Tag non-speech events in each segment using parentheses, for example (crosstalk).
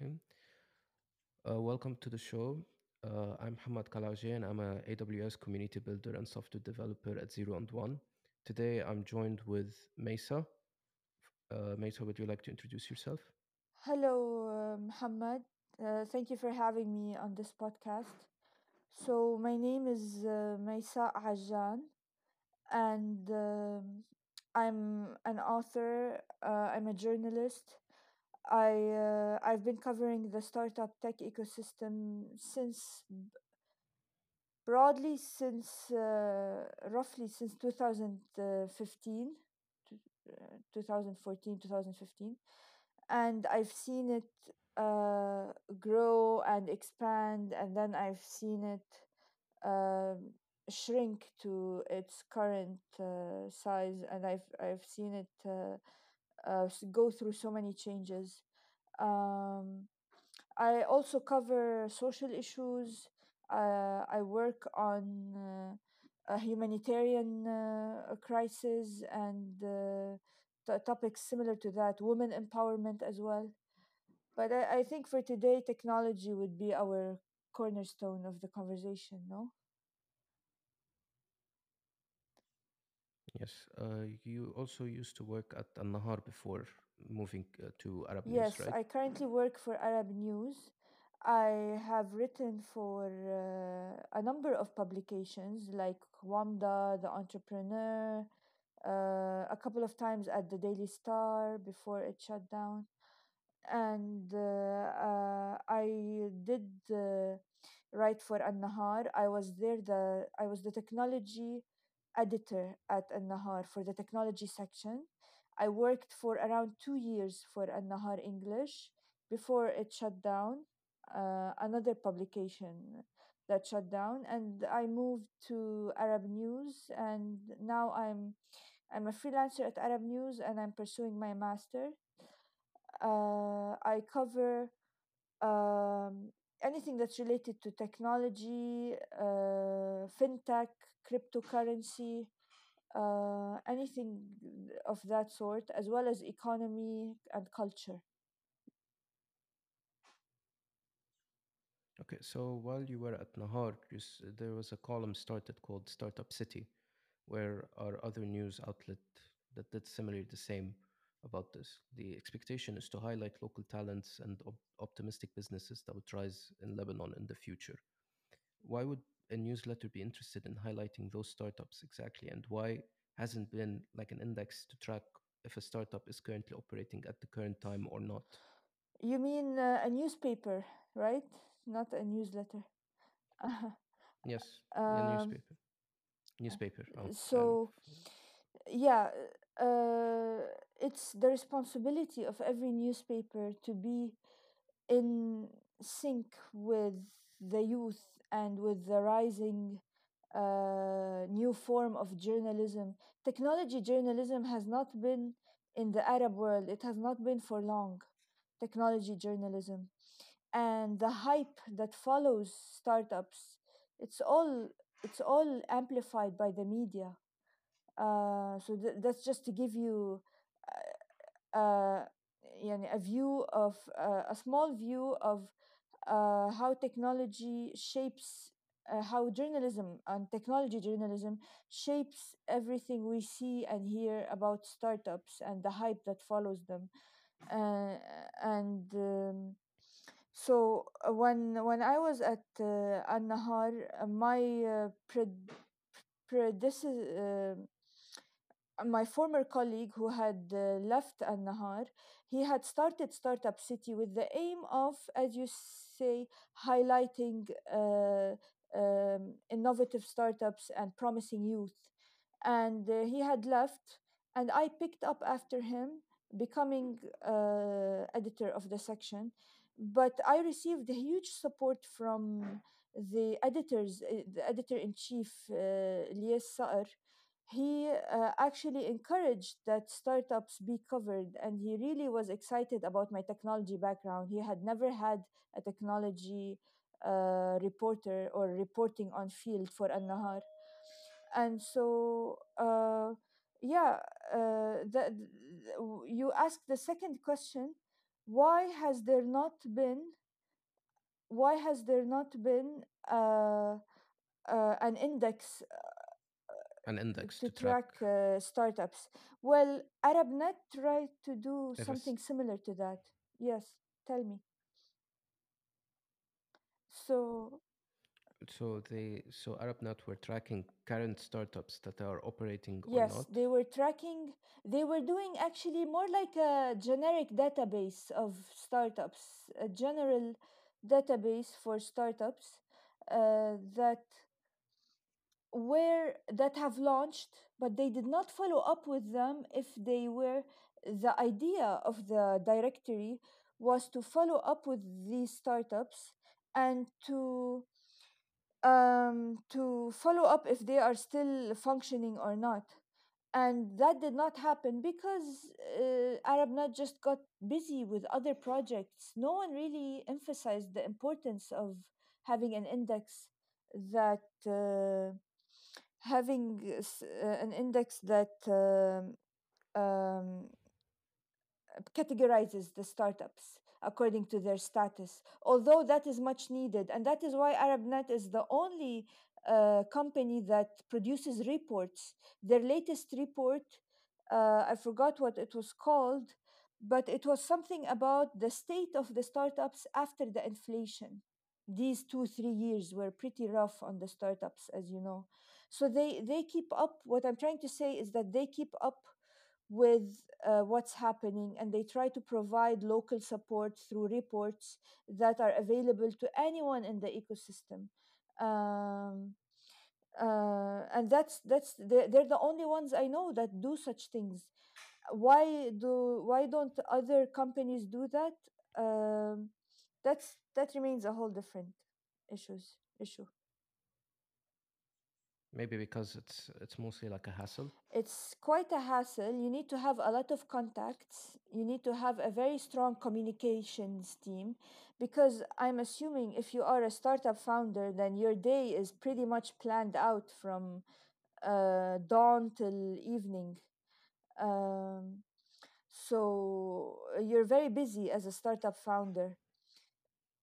Okay. Uh, welcome to the show. Uh, I'm Hamad Kalaji and I'm an AWS community builder and software developer at Zero and One. Today I'm joined with Maysaa. Uh, Maysaa, would you like to introduce yourself? Hello, uh, Muhammad. Uh, thank you for having me on this podcast. So, my name is uh, Maysaa Ajjan, and um I'm an author, uh, I'm a journalist. I, uh, I've been covering the startup tech ecosystem since broadly since uh, roughly since 2015 uh, 2014 2015 and i've seen it uh, grow and expand and then i've seen it um, shrink to its current uh, size and i've i've seen it uh, go through so many changes um, I also cover social issues. Uh, I work on uh, a humanitarian uh, crisis and uh, t- topics similar to that, women empowerment as well. But I, I think for today, technology would be our cornerstone of the conversation, no? Yes. Uh, you also used to work at Al Nahar before moving uh, to Arab News, Yes, right? I currently work for Arab News. I have written for uh, a number of publications like Wamda, The Entrepreneur, uh, a couple of times at the Daily Star before it shut down. And uh, uh, I did uh, write for An Nahar. I was there, the I was the technology editor at An Nahar for the technology section. I worked for around two years for An Nahar English before it shut down. Uh, another publication that shut down, and I moved to Arab News, and now I'm I'm a freelancer at Arab News, and I'm pursuing my master. Uh, I cover um, anything that's related to technology, uh, fintech, cryptocurrency, uh, anything of that sort, as well as economy and culture. Okay, so while you were at Nahar, you there was a column started called Startup City, where our other news outlet that did similarly the same about this. The expectation is to highlight local talents and op- optimistic businesses that would rise in Lebanon in the future. Why would a newsletter be interested in highlighting those startups exactly, and why hasn't been like an index to track if a startup is currently operating at the current time or not? You mean uh, a newspaper, right? Not a newsletter. (laughs) Yes, um, newspaper, newspaper. Oh, I've so yeah uh, it's the responsibility of every newspaper to be in sync with the youth and with the rising uh, new form of journalism. Technology journalism has not been in the Arab world, it has not been for long, technology journalism. And the hype that follows startups, it's all it's all amplified by the media. Uh, so th- that's just to give you uh, uh, a view of uh, a small view of uh, how technology shapes uh, how journalism and technology journalism shapes everything we see and hear about startups and the hype that follows them. Uh, and um, so uh, when when I was at uh, Al Nahar, uh, my uh, pred- my former colleague who had uh, left Al Nahar, he had started Startup City with the aim of, as you say, highlighting uh, um, innovative startups and promising youth. And uh, he had left, and I picked up after him, becoming uh, editor of the section. But I received huge support from the editors, uh, the editor in chief, uh, Lies Saar, he uh, actually encouraged that startups be covered and he really was excited about my technology background. He had never had a technology uh, reporter or reporting on field for an-nahar. And so uh, yeah uh, the, the- you asked the second question. Why has there not been why has there not been uh, uh, an index An index to to track track uh, startups? Well, ArabNet tried to do s- something similar to that. Yes, tell me. So, so they so ArabNet were tracking current startups that are operating or yes, not. they were tracking, they were doing actually more like a generic database of startups, a general database for startups uh, that were that have launched but they did not follow up with them if they were the idea of the directory was to follow up with these startups and to um, to follow up if they are still functioning or not. And that did not happen because uh, arabnet just got busy with other projects. No one really emphasized the importance of having an index that uh, having uh, an index that um, um, categorizes the startups according to their status, although that is much needed. And that is why ArabNet is the only uh, company that produces reports. Their latest report, uh, I forgot what it was called, but it was something about the state of the startups after the inflation. These two, three years were pretty rough on the startups, as you know. So they, they keep up. What I'm trying to say is that they keep up with uh, what's happening and they try to provide local support through reports that are available to anyone in the ecosystem. Um, uh, and that's that's they're, they're the only ones i know that do such things. Why do why don't other companies do that? Um, that's that remains a whole different issues issue Maybe because it's it's mostly like a hassle. It's quite a hassle. You need to have a lot of contacts. You need to have a very strong communications team because I'm assuming if you are a startup founder, then your day is pretty much planned out from uh, dawn till evening. Um, so you're very busy as a startup founder.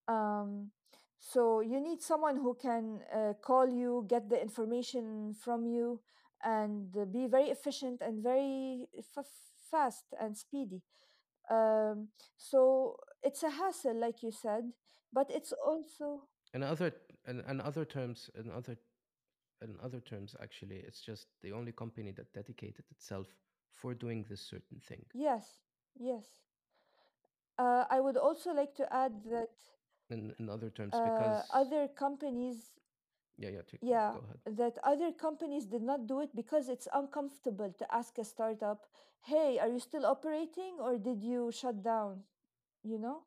Um, so you need someone who can uh, call you, get the information from you, and uh, be very efficient and very f- fast and speedy. Um, so it's a hassle, like you said, but it's also In other in, in other terms, in other in other terms, actually, it's just the only company that dedicated itself for doing this certain thing. yes, yes. Uh, I would also like to add that In in other terms, uh, because other companies yeah, yeah, t- yeah go ahead. that other companies did not do it because it's uncomfortable to ask a startup hey are you still operating or did you shut down you know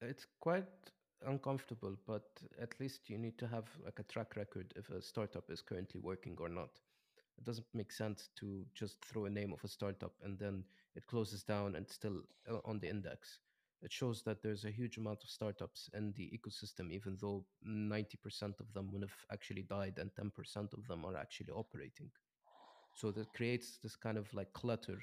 It's quite uncomfortable, but at least you need to have like a track record if a startup is currently working or not. It doesn't make sense to just throw a name of a startup and then it closes down and still uh, on the index. It shows that there's a huge amount of startups in the ecosystem, even though 90% of them would have actually died and 10% of them are actually operating. So that creates this kind of like clutter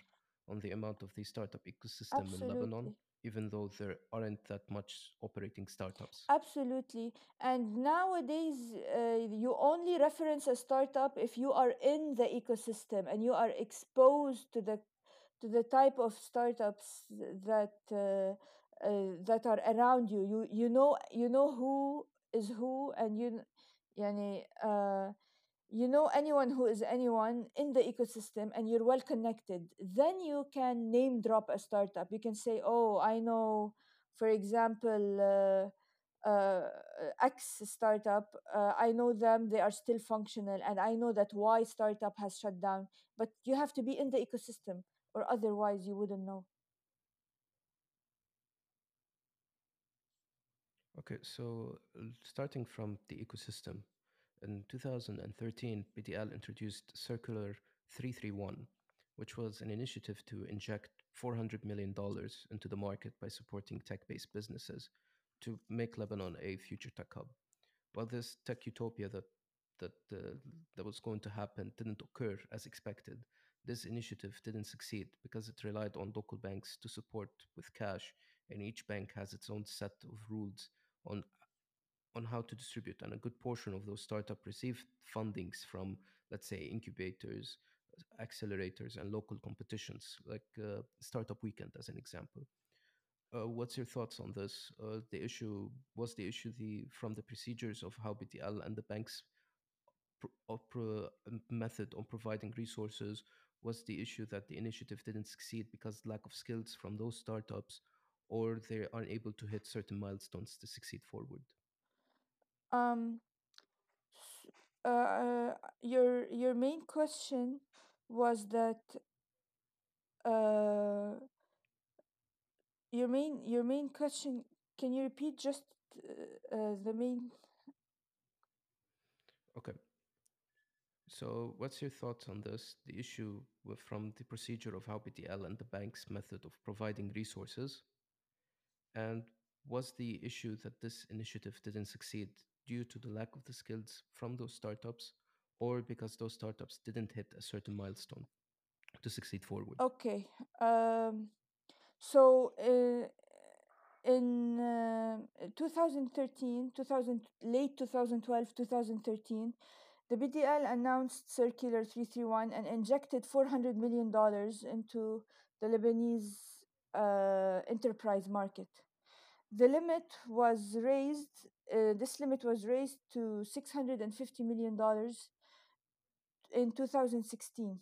on the amount of the startup ecosystem in Lebanon, even though there aren't that much operating startups. absolutely and nowadays uh, you only reference a startup if you are in the ecosystem and you are exposed to the to the type of startups that uh, uh, that are around you. You you know you know who is who and you yani, uh, you know anyone who is anyone in the ecosystem and you're well connected then you can name drop a startup. You can say oh i know for example uh, uh, X startup, uh, I know them, they are still functional, and I know that Y startup has shut down. But you have to be in the ecosystem, or otherwise you wouldn't know. Okay, so starting from the ecosystem, in 2013, BDL introduced Circular 331, which was an initiative to inject $400 million into the market by supporting tech based businesses to make Lebanon a future tech hub. While this tech utopia that that uh, that was going to happen didn't occur as expected, this initiative didn't succeed because it relied on local banks to support with cash, and each bank has its own set of rules on on how to distribute. And a good portion of those startups received fundings from, let's say, incubators, accelerators, and local competitions, like uh, Startup Weekend, as an example. Uh, what's your thoughts on this? Uh, the issue was the issue the from the procedures of how BDL and the banks pr- um, method on providing resources was the issue that the initiative didn't succeed because lack of skills from those startups or they aren't able to hit certain milestones to succeed forward. Um, uh, uh, your your main question was that uh, your main your main question. Can you repeat just uh, uh, the main? Okay. So, what's your thoughts on this? The issue from the procedure of how BDL and the bank's method of providing resources And was the issue that this initiative didn't succeed due to the lack of the skills from those startups or because those startups didn't hit a certain milestone to succeed forward? Okay. Um, so uh, in uh, 2013, 2000, late 2012, 2013, the BDL announced Circular 331 and injected $400 million into the Lebanese uh, enterprise market. The limit was raised, uh, this limit was raised to $650 million in 2016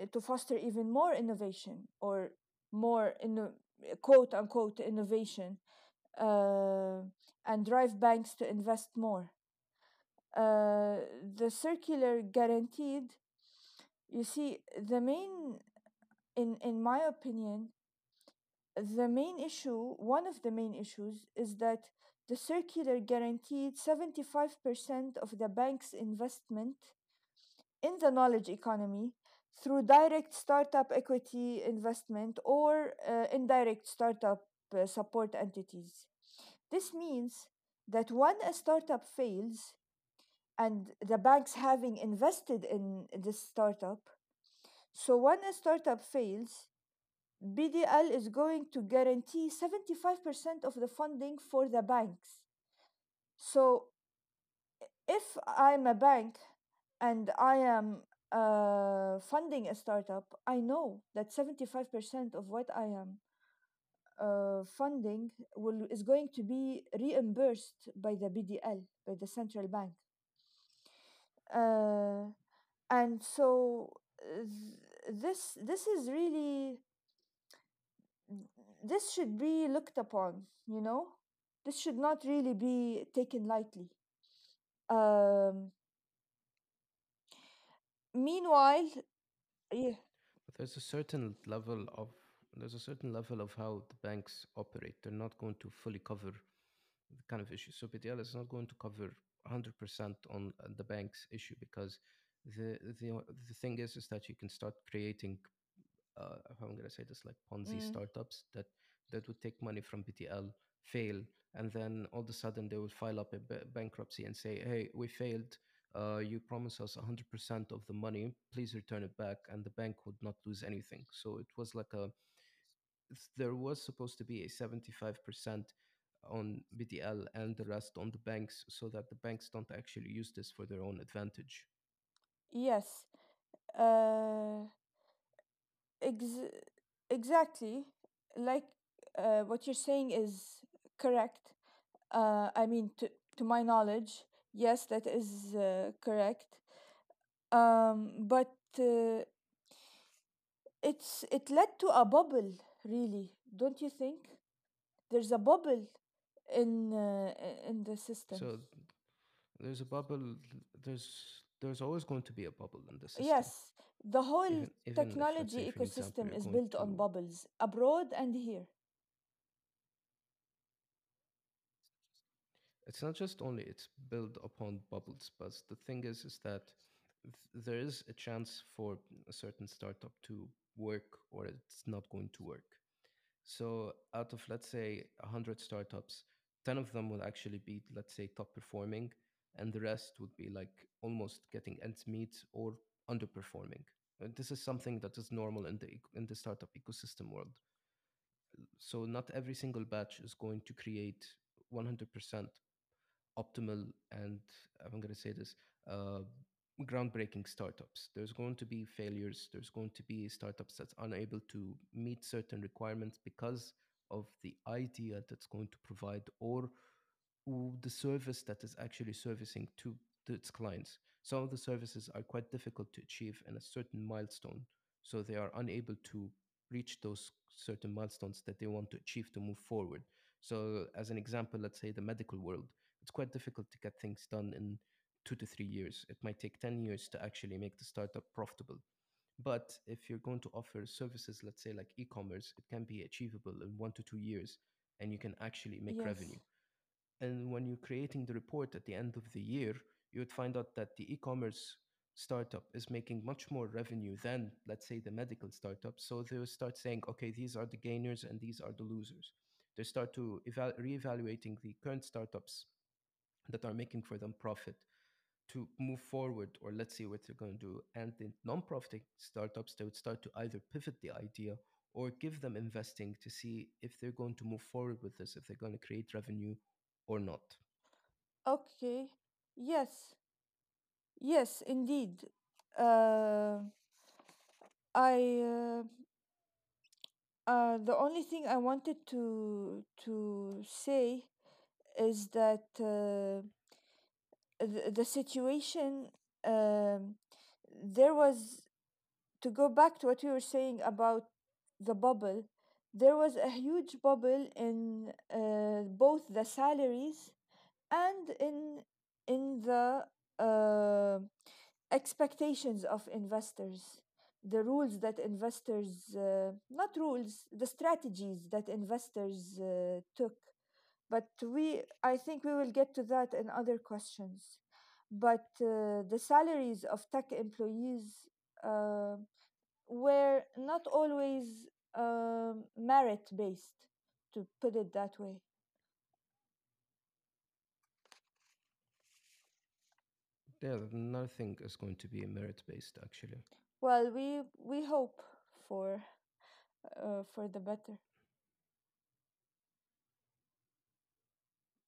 uh, to foster even more innovation or more inno- quote unquote innovation uh, and drive banks to invest more. Uh, the circular guaranteed, you see, the main, in, in my opinion, the main issue, one of the main issues, is that the circular guaranteed 75% of the bank's investment in the knowledge economy through direct startup equity investment or uh, indirect startup uh, support entities. This means that when a startup fails and the banks having invested in this startup, so when a startup fails, BDL is going to guarantee 75% of the funding for the banks. So if I'm a bank and I am uh, funding a startup, I know that 75% of what I am uh, funding will, is going to be reimbursed by the BDL, by the central bank. Uh, and so uh, th- this this is really this should be looked upon you know this should not really be taken lightly um, meanwhile yeah But there's a certain level of there's a certain level of how the banks operate. They're not going to fully cover the kind of issue. So BDL is not going to cover 100% on uh, the bank's issue because the the the thing is is that you can start creating uh, how I'm gonna say this like Ponzi mm, startups that that would take money from BDL, fail, and then all of a sudden they would file up a bankruptcy and say, "Hey, we failed. Uh, you promised us 100% of the money. Please return it back." And the bank would not lose anything. So it was like a there was supposed to be a 75% on BDL and the rest on the banks so that the banks don't actually use this for their own advantage. yes. Uh, ex- exactly. Like uh, what you're saying is correct. Uh, i mean to, to my knowledge yes that is uh, correct. Um, but uh, it's it led to a bubble really don't you think? There's a bubble in uh, in the system. So there's a bubble there's there's always going to be a bubble in the system. Yes the whole even even if technology for an example ecosystem is built on bubbles abroad and here. It's not just only it's built upon bubbles but the thing is is that there is a chance for a certain startup to work or it's not going to work. So out of let's say 100 startups 10 of them will actually be let's say top performing and the rest would be like almost getting ends meet or underperforming Uh, This is something that is normal in the in the startup ecosystem world. So not every single batch is going to create 100% optimal and I'm going to say this uh, groundbreaking startups. There's going to be failures. There's going to be startups that's unable to meet certain requirements because of the idea that's going to provide or the service that is actually servicing to, to its clients. Some of the services are quite difficult to achieve in a certain milestone, so they are unable to reach those certain milestones that they want to achieve to move forward. So, as an example, let's say the medical world, it's quite difficult to get things done in two to three years. It might take 10 years to actually make the startup profitable. But if you're going to offer services, let's say like e commerce, it can be achievable in one to two years and you can actually make Yes. revenue. And when you're creating the report at the end of the year, you would find out that the e-commerce startup is making much more revenue than, let's say, the medical startup. So they will start saying, okay, these are the gainers and these are the losers. They start to eval- reevaluating the current startups that are making for them profit to move forward, or let's see what they're going to do. And the non-profiting startups, they would start to either pivot the idea or give them investing to see if they're going to move forward with this, if they're going to create revenue or not. Okay. Yes. Yes, indeed. Uh, I uh, uh, the only thing I wanted to to say is that uh, the, the situation um, there was to go back to what we were saying about the bubble. There was a huge bubble in uh, both the salaries and in in the uh, expectations of investors the rules that investors uh, not rules the strategies that investors uh, took but we i think we will get to that in other questions. But uh, the salaries of tech employees uh, were not always um, merit based to put it that way. Yeah, nothing is going to be merit based, actually. well we we hope for uh, for the better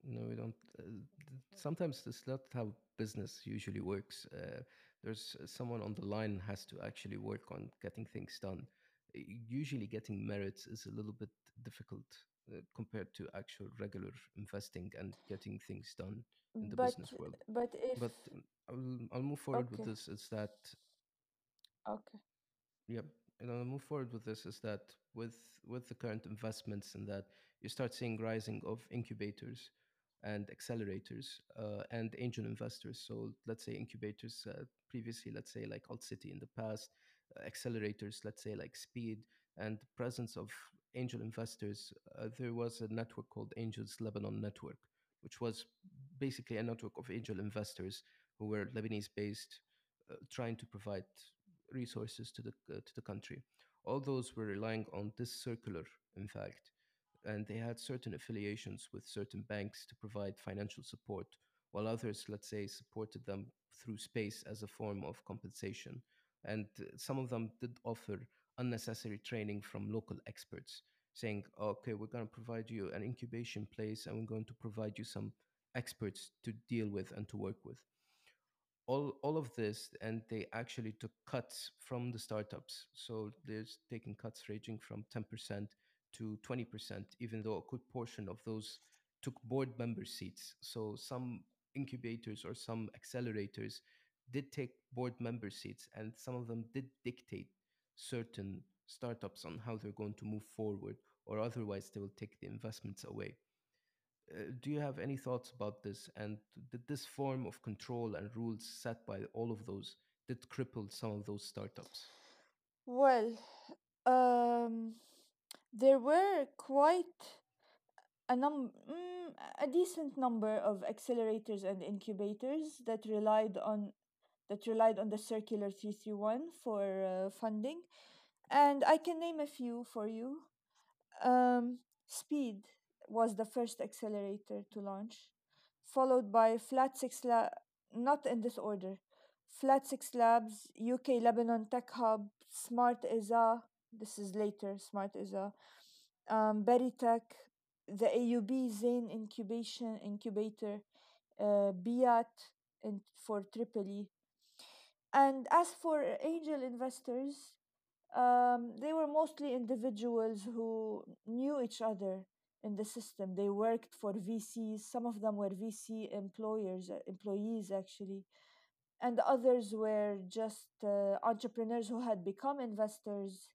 No, we don't. Uh, sometimes that's not how business usually works. Uh, there's uh, someone on the line has to actually work on getting things done. Uh, Usually, getting merits is a little bit difficult uh, compared to actual regular investing and getting things done in the but business world. but if But um, I'll, I'll move forward with this. Is that okay Yep. And I'll move forward with this is that with with the current investments and that you start seeing rising of incubators and accelerators uh, and angel investors. So let's say incubators uh, previously, let's say like Alt City in the past, uh, accelerators, let's say like Speed, and presence of angel investors. Uh, there was a network called Angels Lebanon Network, which was basically a network of angel investors who were Lebanese based, uh, trying to provide resources to the uh, to the country. All those were relying on this circular, in fact, and they had certain affiliations with certain banks to provide financial support, while others, let's say, supported them through space as a form of compensation. And uh, some of them did offer unnecessary training from local experts, saying, "Okay, we're going to provide you an incubation place, and we're going to provide you some experts to deal with and to work with." all all of this and they actually took cuts from the startups so they're taking cuts ranging from 10% to 20% even though a good portion of those took board member seats so some incubators or some accelerators did take board member seats and some of them did dictate certain startups on how they're going to move forward or otherwise they will take the investments away uh, do you have any thoughts about this? And did this form of control and rules set by all of those did cripple some of those startups? well um there were quite a num mm, a decent number of accelerators and incubators that relied on that relied on the circular 331 for uh, funding. And i can name a few for you. Um, speed was the first accelerator to launch followed by flat six la- not in this order Flat Six Labs, UK Lebanon Tech Hub, Smart ESA, this is later, Smart ESA, um, Berytech, the AUB Zain Incubation Incubator, uh, BIAT in, for Tripoli. And as for angel investors, um, they were mostly individuals who knew each other in the system. They worked for VCs. Some of them were VC employers, uh, employees actually, and others were just uh, entrepreneurs who had become investors,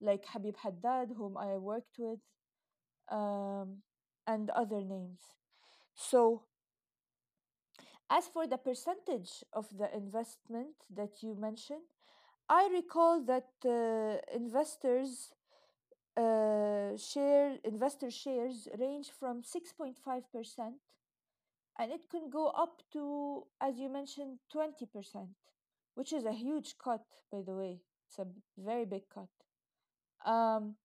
like Habib Haddad, whom I worked with, um, and other names. So, as for the percentage of the investment that you mentioned, I recall that uh, investors uh, share investor shares range from 6.5% and it can go up to as you mentioned 20% which is a huge cut by the way it's a very big cut um,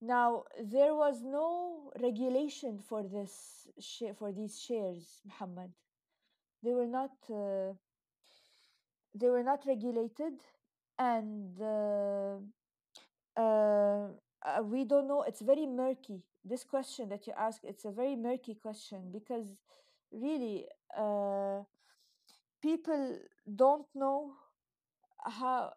now there was no regulation for this sh- for these shares muhammad. They were not uh, they were not regulated and uh, uh, uh, we don't know it's very murky. This question that you ask it's a very murky question because really uh, people don't know how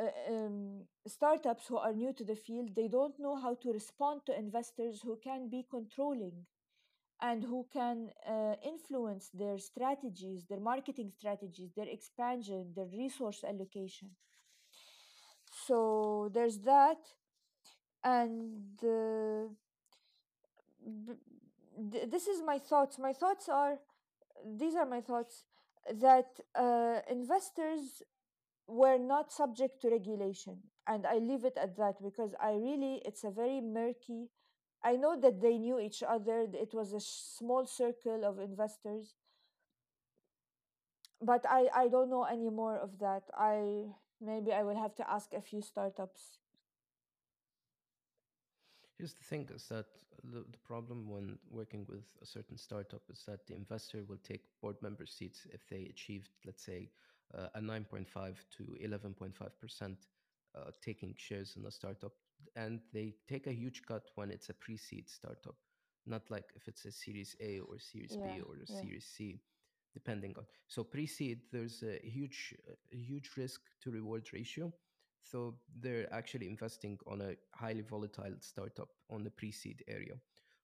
uh, um, startups who are new to the field they don't know how to respond to investors who can be controlling and who can uh, influence their strategies their marketing strategies their expansion their resource allocation. So there's that. And uh, b- this is my thoughts. My thoughts are these are my thoughts that uh, investors were not subject to regulation and i leave it at that because i really it's a very murky i know that they knew each other it was a small circle of investors. But i i don't know any more of that. I maybe i will have to ask a few startups. Here's the thing is that the, the problem when working with a certain startup is that the investor will take board member seats if they achieved, let's say, a 9.5 to 11.5% uh, taking shares in a startup. And they take a huge cut when it's a pre seed startup, not like if it's a Series A or Series yeah B or a yeah Series C, depending on. So pre seed, there's a huge, a huge risk to reward ratio so they're actually investing on a highly volatile startup on the pre-seed area.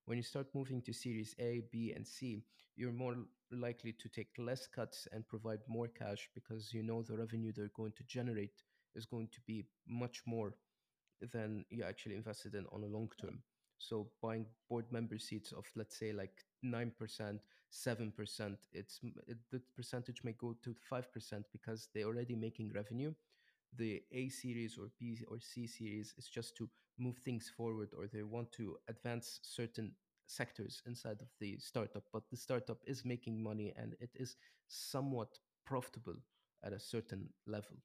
When you start moving to Series A, B, and C, you're more likely to take less cuts and provide more cash because you know the revenue they're going to generate is going to be much more than you actually invested in on a long term. So buying board member seats of let's say like 9%, 7%, it's it, the percentage may go to 5% because they're already making revenue the A series or B or C series is just to move things forward or they want to advance certain sectors inside of the startup. But the startup is making money and it is somewhat profitable at a certain level.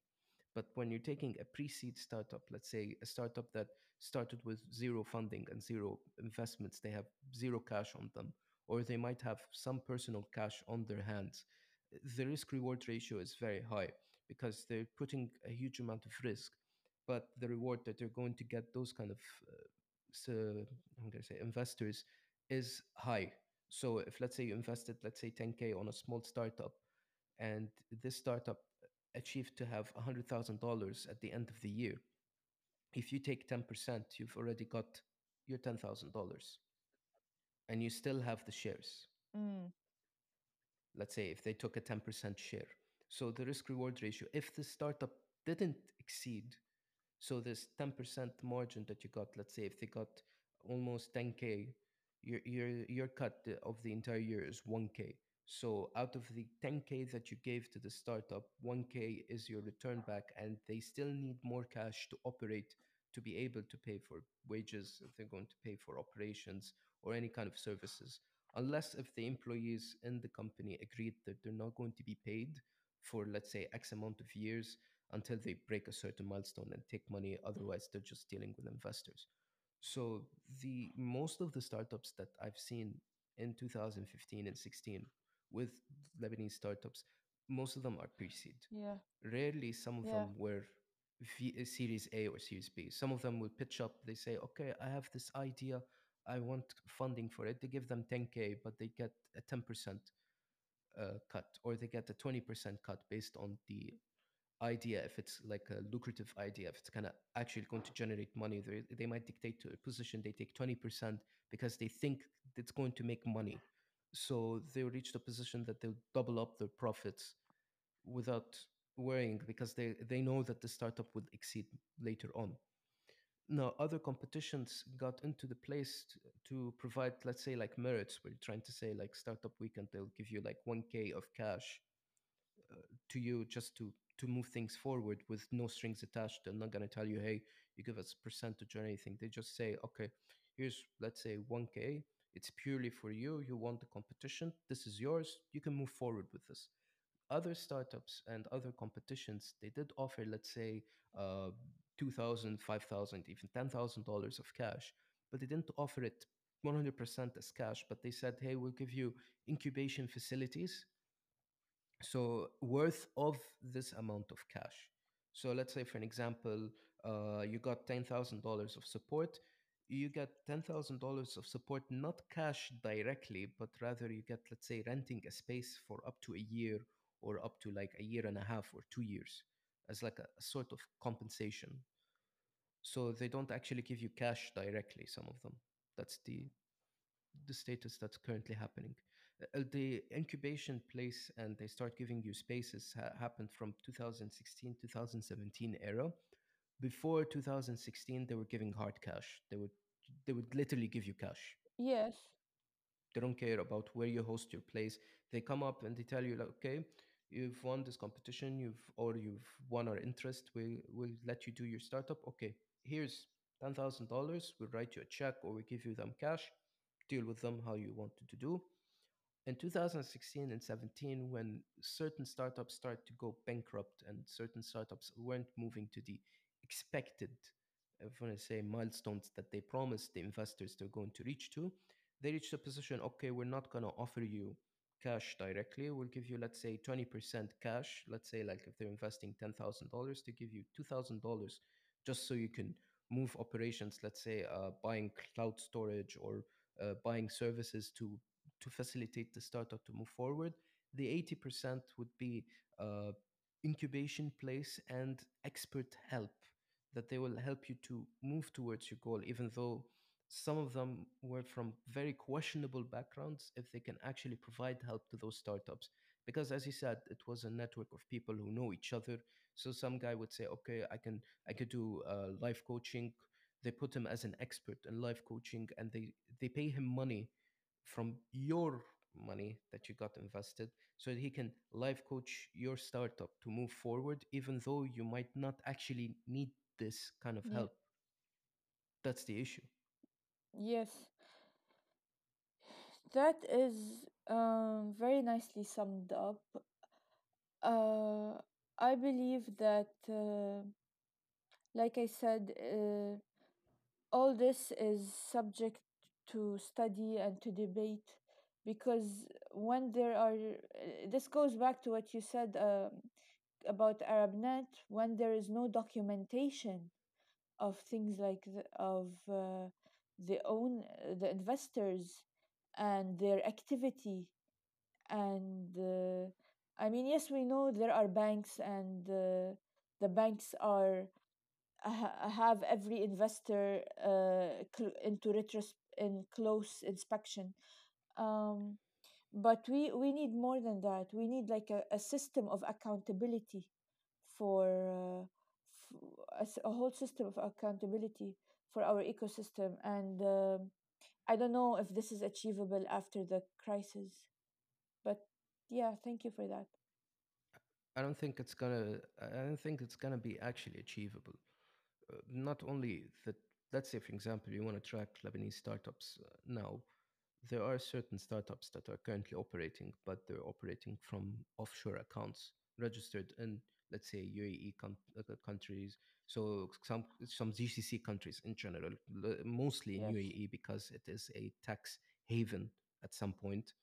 But when you're taking a pre seed startup, let's say a startup that started with zero funding and zero investments, they have zero cash on them, or they might have some personal cash on their hands, the risk reward ratio is very high because they're putting a huge amount of risk, but the reward that they're going to get those kind of uh, so I'm gonna say investors is high. So if let's say you invested let's say 10k on a small startup, and this startup achieved to have $100,000 at the end of the year, if you take 10%, you've already got your $10,000 and you still have the shares. mm, let's say if they took a 10% share. So the risk reward ratio, if the startup didn't exceed, so this 10% margin that you got, let's say if they got almost 10K, your, your, your cut of the entire year is 1K. So out of the 10K that you gave to the startup, 1K is your return back, and they still need more cash to operate to be able to pay for wages if they're going to pay for operations or any kind of services unless if the employees in the company agreed that they're not going to be paid for let's say x amount of years until they break a certain milestone and take money otherwise they're just dealing with investors so the most of the startups that i've seen in 2015 and 16 with lebanese startups most of them are pre-seed. Yeah. Rarely, some of Yeah. them were v- Series A or Series B. Some of them will pitch up. They say, "Okay, I have this idea. I want funding for it." They give them 10k, but they get a 10% uh, cut, or they get a 20% cut based on the idea. If it's like a lucrative idea, if it's kind of actually going to generate money, they might dictate to a position. They take 20% because they think it's going to make money. So they reach the position that they'll double up their profits without worrying because they, they know that the startup would exceed later on. Now, other competitions got into the place t- to provide, let's say, like merits. We're trying to say, like, Startup Weekend, they'll give you like 1K of cash uh, to you just to to move things forward with no strings attached. They're not going to tell you, hey, you give us percentage or anything. They just say, okay, here's, let's say, 1K. It's purely for you. You want the competition. This is yours. You can move forward with this other startups and other competitions they did offer let's say uh, 2000 even $10000 of cash but they didn't offer it 100% as cash but they said hey we'll give you incubation facilities so worth of this amount of cash. So let's say for an example uh, you got $10000 of support. You get $10000 of support not cash directly but rather you get let's say renting a space for up to a year or up to like a year and a half or two years as like a, a sort of compensation. So they don't actually give you cash directly some of them. That's the the status that's currently happening. Uh, the incubation place and they start giving you spaces ha- happened from 2016 2017 era. Before 2016, they were giving hard cash. They would they would literally give you cash. Yes. They don't care about where you host your place. They come up and they tell you like, okay, you've won this competition, you've or you've won our interest. We will let you do your startup. Okay, here's ten thousand dollars. We'll write you a check or we give you them cash. Deal with them how you wanted to do in 2016 and 17 when certain startups started to go bankrupt and certain startups weren't moving to the expected if I say milestones that they promised the investors they're going to reach to they reached a position okay we're not going to offer you cash directly. We'll give you let's say 20% cash. Let's say like if they're investing $10000 to give you $2000 just so you can move operations let's say uh, buying cloud storage or uh, buying services to to facilitate the startup to move forward. The 80% would be uh, incubation place and expert help that they will help you to move towards your goal, even though some of them were from very questionable backgrounds, if they can actually provide help to those startups. Because as you said, it was a network of people who know each other. So some guy would say, okay, I can I could do uh, life coaching. They put him as an expert in life coaching and they, they pay him money from your money that you got invested so that he can life coach your startup to move forward even though you might not actually need this kind of Yeah. help that's the issue Yes. That is um, very nicely summed up. Uh, I believe that, uh, like I said, uh, all this is subject to study and to debate because when there are, uh, this goes back to what you said um about ArabNet, when there is no documentation of things like the, of uh, the own the investors and their activity and uh, i mean yes we know there are banks and uh, the banks are have every investor uh, into retros- in close inspection. Um, but we we need more than that. We need like a, a system of accountability for uh, a, whole system of accountability for our ecosystem. And um i don't know if this is achievable after the crisis but yeah thank you for that. I don't think it's gonna i don't think it's gonna be actually achievable. Uh, not only that let's say for example you want to track lebanese startups uh, now there are certain startups that are currently operating, but they're operating from offshore accounts registered in, let's say, UAE com- uh, countries. So some some GCC countries in general, mostly in UAE because it is a tax haven at some point.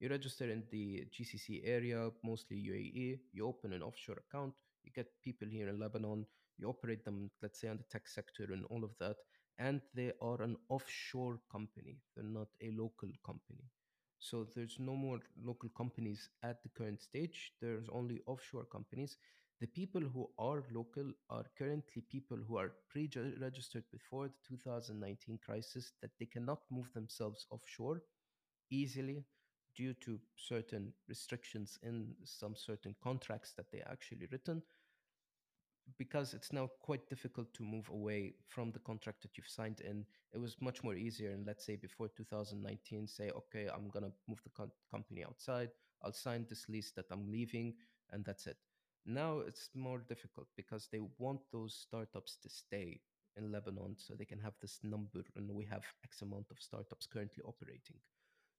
You register in the GCC area, mostly UAE. You open an offshore account. You get people here in Lebanon. You operate them, let's say, on the tech sector and all of that. And they are an offshore company. They're not a local company. So there's no more local companies at the current stage. There's only offshore companies. The people who are local are currently people who are pre registered before the 2019 crisis that they cannot move themselves offshore easily due to certain restrictions in some certain contracts that they actually written because it's now quite difficult to move away from the contract that you've signed in it was much more easier and let's say before 2019 say okay i'm going to move the co- company outside i'll sign this lease that i'm leaving and that's it now it's more difficult because they want those startups to stay in lebanon so they can have this number and we have x amount of startups currently operating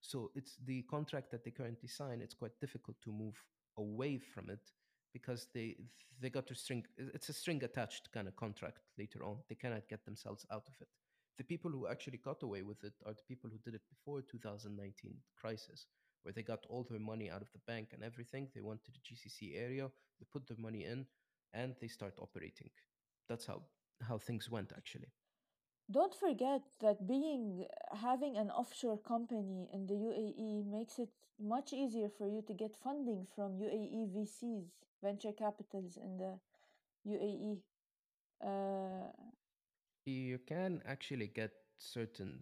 so it's the contract that they currently sign. It's quite difficult to move away from it because they they got to string. It's a string attached kind of contract later on. They cannot get themselves out of it. The people who actually got away with it are the people who did it before 2019 crisis, where they got all their money out of the bank and everything. They went to the GCC area, they put their money in, and they start operating. That's how how things went actually. Don't forget that being having an offshore company in the UAE makes it much easier for you to get funding from UAE VCs, venture capitals in the UAE. Uh, You can actually get certain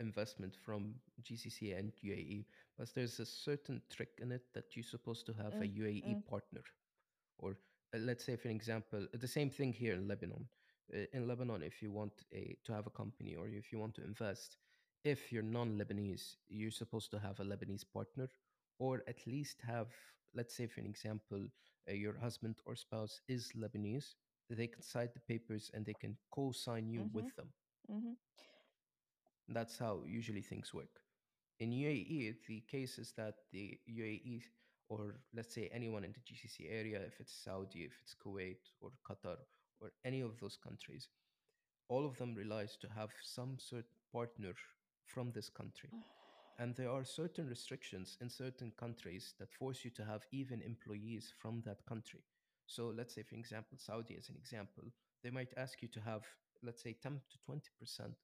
investment from GCC and UAE, but there's a certain trick in it that you're supposed to have a mm, UAE mm, partner. Or uh, let's say, for an example, the same thing here in Lebanon. Uh, In Lebanon, if you want a, to have a company or if you want to invest, if you're non-Lebanese, you're supposed to have a Lebanese partner, or at least have, let's say, for an example, uh, your husband or spouse is Lebanese. They can sign the papers and they can co-sign you mhm, with them mhm, that's how usually things work. In UAE, the case is that the UAE, or let's say anyone in the GCC area, if it's Saudi, if it's Kuwait or Qatar or any of those countries, all of them relies to have some sort partner from this country. And there are certain restrictions in certain countries that force you to have even employees from that country. So let's say, for example, Saudi as an example, they might ask you to have, let's say, 10 to 20%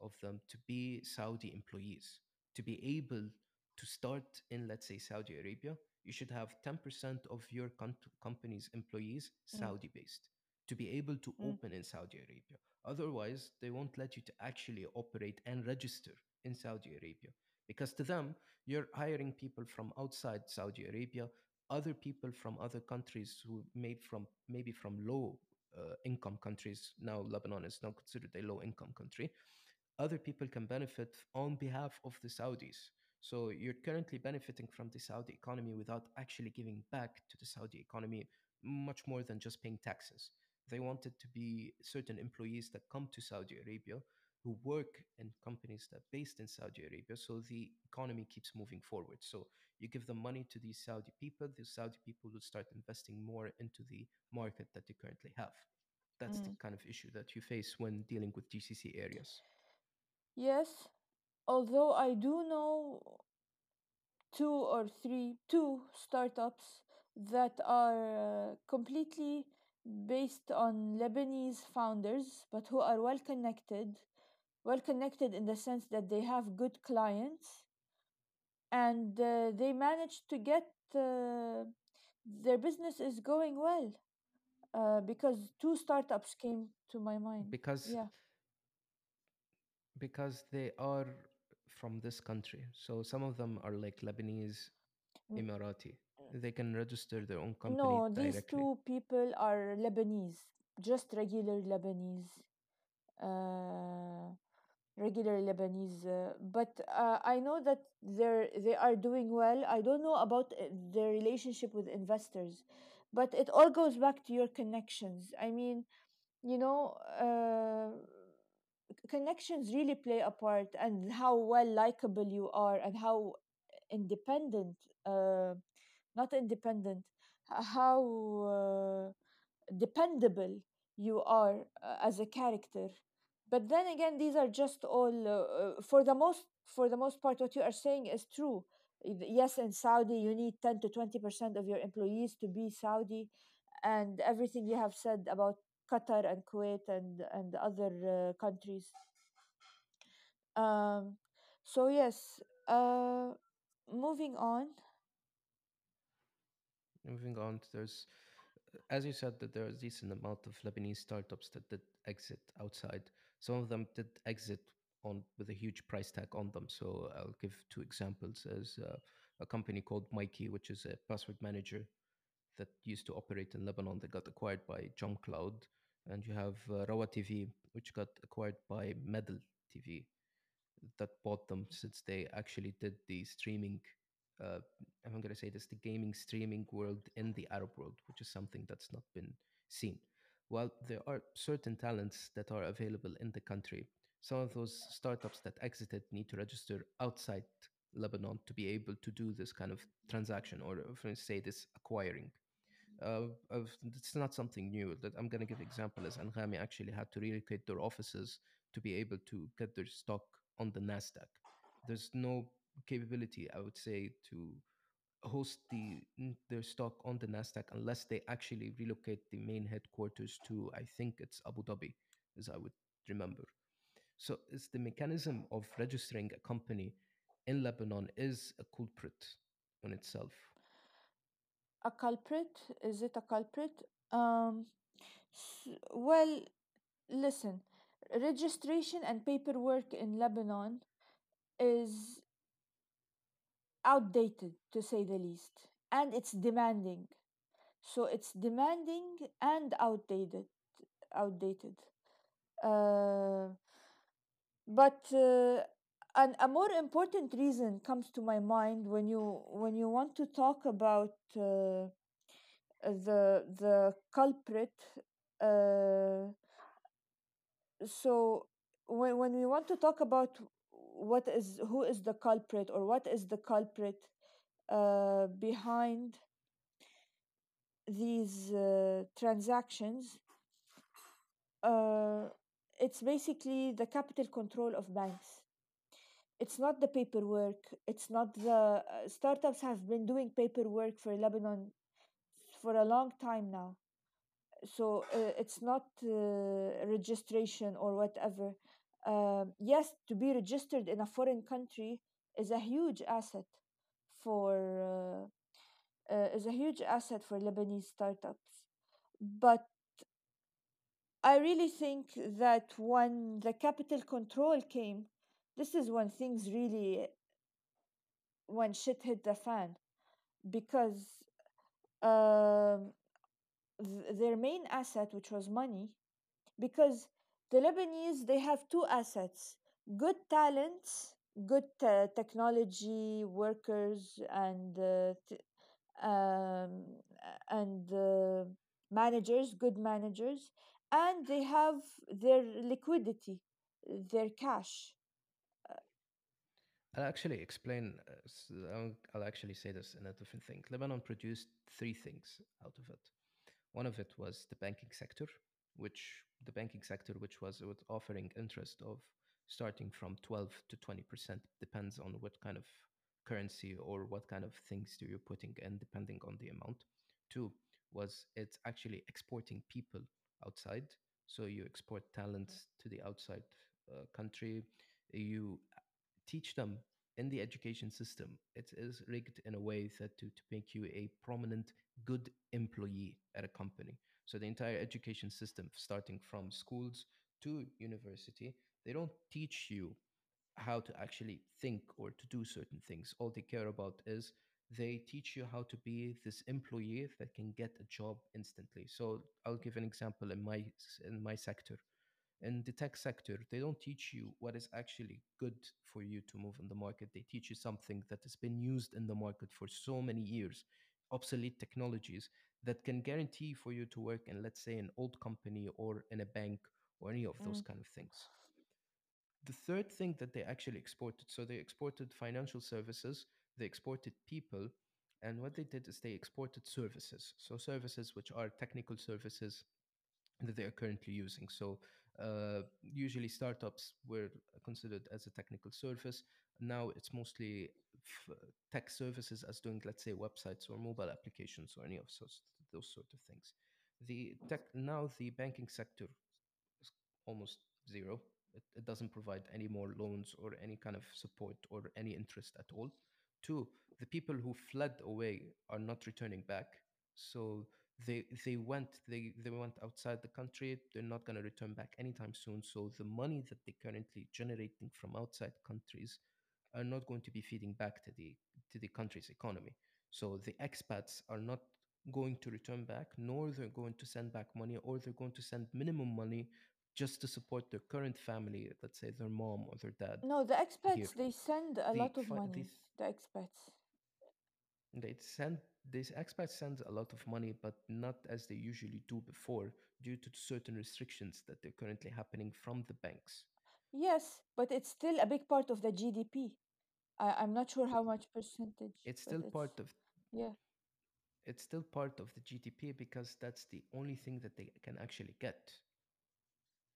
of them to be Saudi employees. To be able to start in, let's say, Saudi Arabia, you should have 10% of your com- company's employees mm, Saudi based to be able to mm, open in Saudi Arabia. Otherwise, they won't let you to actually operate and register in Saudi Arabia because to them you're hiring people from outside Saudi Arabia, other people from other countries who made from maybe from low uh, income countries. Now Lebanon is now considered a low income country. Other people can benefit on behalf of the Saudis. So you're currently benefiting from the Saudi economy without actually giving back to the Saudi economy much more than just paying taxes. They wanted to be certain employees that come to Saudi Arabia who work in companies that are based in Saudi Arabia. So the economy keeps moving forward. So you give the money to these Saudi people, the Saudi people will start investing more into the market that they currently have. That's the mm. kind of issue that you face when dealing with GCC areas. Yes, although I do know two or three, two startups that are uh, completely based on Lebanese founders, but who are well connected. Well connected in the sense that they have good clients and uh, they managed to get uh, their business is going well uh, because two startups came to my mind. Because Yeah. because they are from this country. So some of them are like Lebanese, N- Emirati. They can register their own company No, these directly two people are Lebanese, just regular Lebanese. Uh, regular Lebanese, uh, but uh, I know that they're they are doing well. I don't know about uh, their relationship with investors, but it all goes back to your connections. I mean, you know, uh, connections really play a part, and how well likable you are, and how independent, uh, not independent, how uh, dependable you are uh, as a character but then again these are just all uh, for the most for the most part what you are saying is true Yes, in Saudi, you need 10 to 20% of your employees to be Saudi, and everything you have said about Qatar and Kuwait and, and other uh, countries. Um, so, yes, uh, moving on. Moving on, there's, as you said, that there are a decent amount of Lebanese startups that did exit outside. Some of them did exit on with a huge price tag on them. So I'll give two examples. As uh, a company called Mykii, which is a password manager that used to operate in Lebanon, that got acquired by JumpCloud, and you have uh, Rawa TV, which got acquired by Medal TV that bought them since they actually did the streaming uh, i'm going to say this the gaming streaming world in the arab world which is something that's not been seen while there are certain talents that are available in the country some of those startups that exited need to register outside lebanon to be able to do this kind of transaction or for instance say this acquiring uh, it's not something new. That I'm going to give example is Anghami actually had to relocate their offices to be able to get their stock on the Nasdaq. There's no capability, I would say, to host the their stock on the Nasdaq unless they actually relocate the main headquarters to I think it's Abu Dhabi, as I would remember. So it's the mechanism of registering a company in Lebanon is a culprit on itself. A culprit? Is it a culprit? Um, well, listen, registration and paperwork in Lebanon is outdated to say the least, and it's demanding. So it's demanding and outdated. Outdated. Uh, but uh, a more important reason comes to my mind when you when you want to talk about uh, the the culprit. Uh, so when when we want to talk about what is who is the culprit or what is the culprit uh, behind these uh, transactions, uh, it's basically the capital control of banks. It's not the paperwork. It's not the uh, startups have been doing paperwork for Lebanon for a long time now. So uh, it's not uh, registration or whatever. Um, yes, to be registered in a foreign country is a huge asset for uh, uh, is a huge asset for Lebanese startups. But I really think that when the capital control came, this is when things really when shit hit the fan because um, th- their main asset, which was money, because the Lebanese they have two assets: good talents, good uh, technology workers, and uh, um, and uh, managers, good managers, and they have their liquidity, their cash. I'll actually explain. Uh, I'll actually say this in a different thing. Lebanon produced three things out of it. One of it was the banking sector, which the banking sector, which was offering interest of starting from 12 to 20 percent, depends on what kind of currency or what kind of things do you're putting in, depending on the amount. Two was it's actually exporting people outside, so you export talents to the outside uh, country. You teach them in the education system. It is rigged in a way that to, to make you a prominent, good employee at a company. So the entire education system, starting from schools to university, they don't teach you how to actually think or to do certain things. All they care about is they teach you how to be this employee that can get a job instantly. So I'll give an example in my in my sector in the tech sector, they don't teach you what is actually good for you to move in the market. They teach you something that has been used in the market for so many years, obsolete technologies that can guarantee for you to work in, let's say, an old company or in a bank or any of those Mm, kind of things. The third thing that they actually exported, so they exported financial services, they exported people, and what they did is they exported services. So services which are technical services that they are currently using. So uh, usually startups were considered as a technical service. Now it's mostly Uh, tech services as doing, let's say, websites or mobile applications or any of those, those sort of things. The tech now the banking sector is almost zero. It, it doesn't provide any more loans or any kind of support or any interest at all. Two, the people who fled away are not returning back. So they they went they they went outside the country. They're not going to return back anytime soon. So the money that they're currently generating from outside countries are not going to be feeding back to the to the country's economy. So the expats are not going to return back, nor they're going to send back money, or they're going to send minimum money just to support their current family, let's say their mom or their dad No, the here. expats they send a The lot of fi- money. The expats. they send these expats send a lot of money, but not as they usually do before, due to certain restrictions that are currently happening from the banks. Yes, but it's still a big part of the GDP. I, I'm not sure how much percentage, It's still it's part of yeah. it's still part of the GDP because that's the only thing that they can actually get.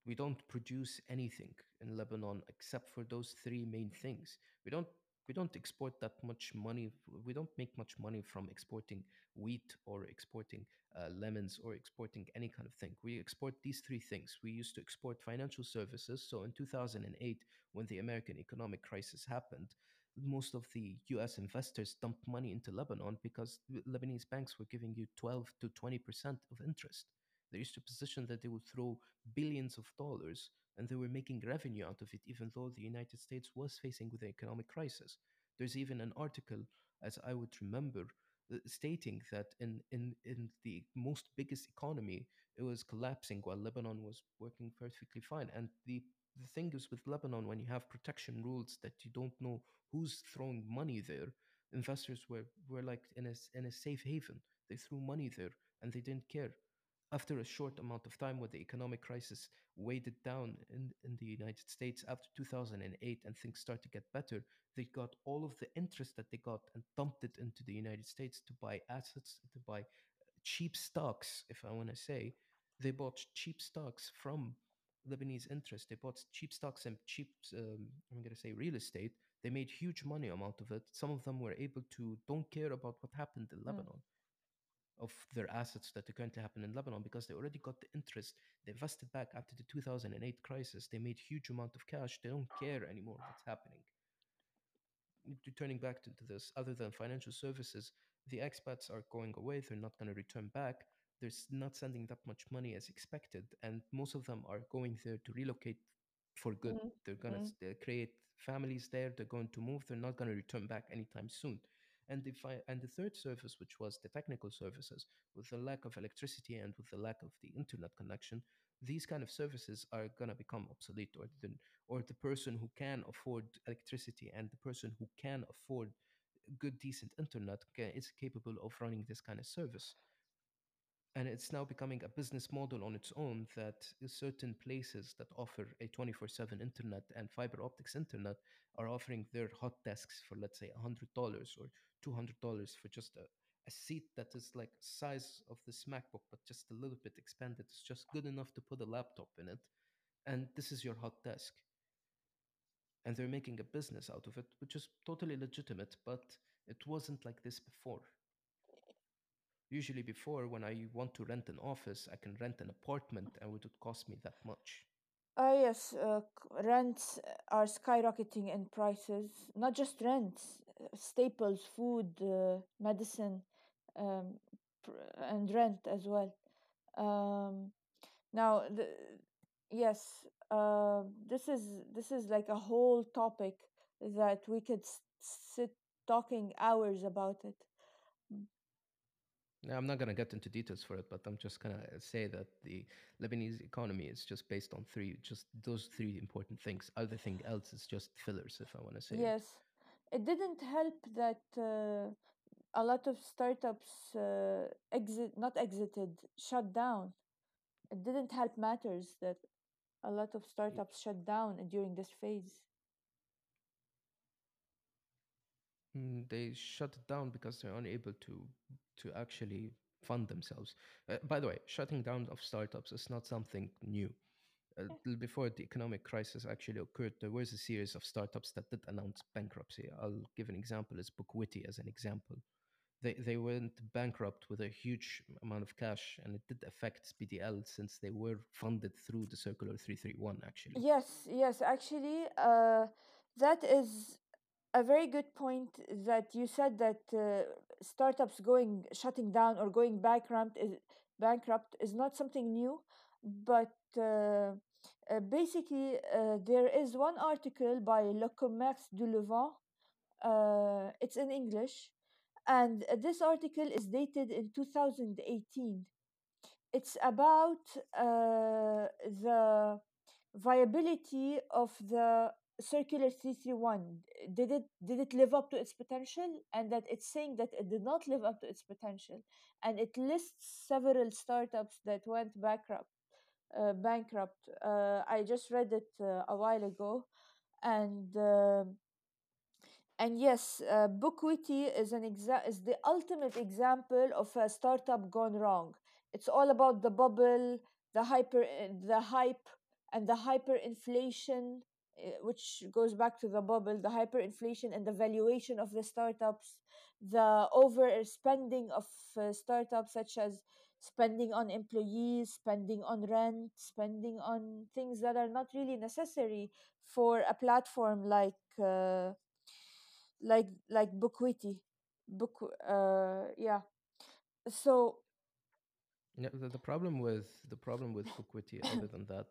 We don't produce anything in Lebanon except for those three main things. We don't we don't export that much money. We don't make much money from exporting wheat or exporting uh, lemons or exporting any kind of thing. We export these three things. We used to export financial services. So in 2008, when the American economic crisis happened, most of the US investors dumped money into Lebanon because Lebanese banks were giving you 12 to 20% of interest. They used to position that they would throw billions of dollars and they were making revenue out of it, even though the United States was facing with an economic crisis. There's even an article, as I would remember, Uh, stating that in, in, in the most biggest economy, it was collapsing while Lebanon was working perfectly fine. And the the thing is with Lebanon, when you have protection rules that you don't know who's throwing money there, investors were, were like in a, in a safe haven. They threw money there and they didn't care after a short amount of time when the economic crisis weighed it down in, in the United States after 2008 and things started to get better, they got all of the interest that they got and dumped it into the United States to buy assets, to buy cheap stocks, if I want to say. They bought cheap stocks from Lebanese interest. They bought cheap stocks and cheap, um, I'm going to say, real estate. They made huge money amount of it. Some of them were able to don't care about what happened in Mm. Of their assets that are currently happen in Lebanon because they already got the interest. They invested back after the 2008 crisis. They made huge amount of cash. They don't care anymore what's happening. Returning back to, to this, other than financial services, the expats are going away. They're not going to return back. They're not sending that much money as expected, and most of them are going there to relocate for good. Mm. They're going to create families there. They're going to move. They're not going to return back anytime soon. And the fi- and the third service, which was the technical services, with the lack of electricity and with the lack of the internet connection, these kind of services are gonna become obsolete, or the or the person who can afford electricity and the person who can afford good decent internet is capable of running this kind of service and it's now becoming a business model on its own that certain places that offer a 24/7 internet and fiber optics internet are offering their hot desks for let's say $100 or $200 for just a, a seat that is like size of this macbook but just a little bit expanded. It's just good enough to put a laptop in it. And this is your hot desk. And they're making a business out of it which is totally legitimate but it wasn't like this before Usually, before, when I want to rent an office, I can rent an apartment and it would cost me that much. Ah, yes, uh, rents are skyrocketing in prices. Not just rents, uh, staples, food, uh, medicine, um, pr- and rent as well. Um, now, the, yes, uh, this is this is like a whole topic that we could s- sit talking hours about it. I'm not going to get into details for it, but I'm just going to say that the Lebanese economy is just based on three, just those three important things. Everything else is just fillers, if I want to say. Yes, it didn't help that uh, a lot of startups uh, exit, not exited, shut down. It didn't help matters that a lot of startups shut down during this phase. Mm, They shut it down because they're unable to to actually fund themselves. Uh, by the way, shutting down of startups is not something new. uh, before the economic crisis actually occurred, there was a series of startups that did announce bankruptcy. I'll give an example as Bookwitty as an example. They they went bankrupt with a huge amount of cash, and it did affect BDL since they were funded through the Circular 331 actually. Yes, yes, actually, uh, that is a very good point that you said that uh, startups going shutting down or going bankrupt is bankrupt is not something new, but uh, uh, basically uh, there is one article by Le Commerce du Levant. Uh, it's in English, and this article is dated in 2018 it's about uh, the viability of the circular 331 did it did it live up to its potential? And that it's saying that it did not live up to its potential. And it lists several startups that went bankrupt uh, bankrupt. Uh, i just read it uh, a while ago. And um and yes, uh, Bookwitty is an exa- is the ultimate example of a startup gone wrong. It's all about the bubble, the hyper, uh, the hype, and the hyperinflation, which goes back to the bubble, the hyperinflation and the valuation of the startups, the overspending of uh, startups, such as spending on employees, spending on rent, spending on things that are not really necessary for a platform like. Uh, like like Bookwitty. Book uh yeah. So Yeah, the, the problem with the problem with Bookwitty, other than that,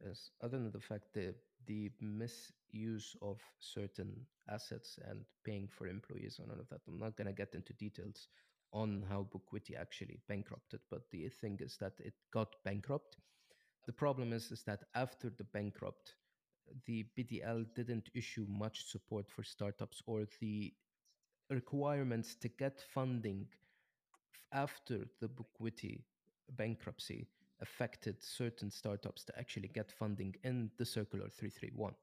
is other than the fact that the misuse of certain assets and paying for employees and all of that. I'm not gonna get into details on how Bookwitty actually bankrupted, but the thing is that it got bankrupt. The problem is is that after the bankrupt, the BDL didn't issue much support for startups or the requirements to get funding after the Bookwitty bankruptcy affected certain startups to actually get funding in the Circular 331.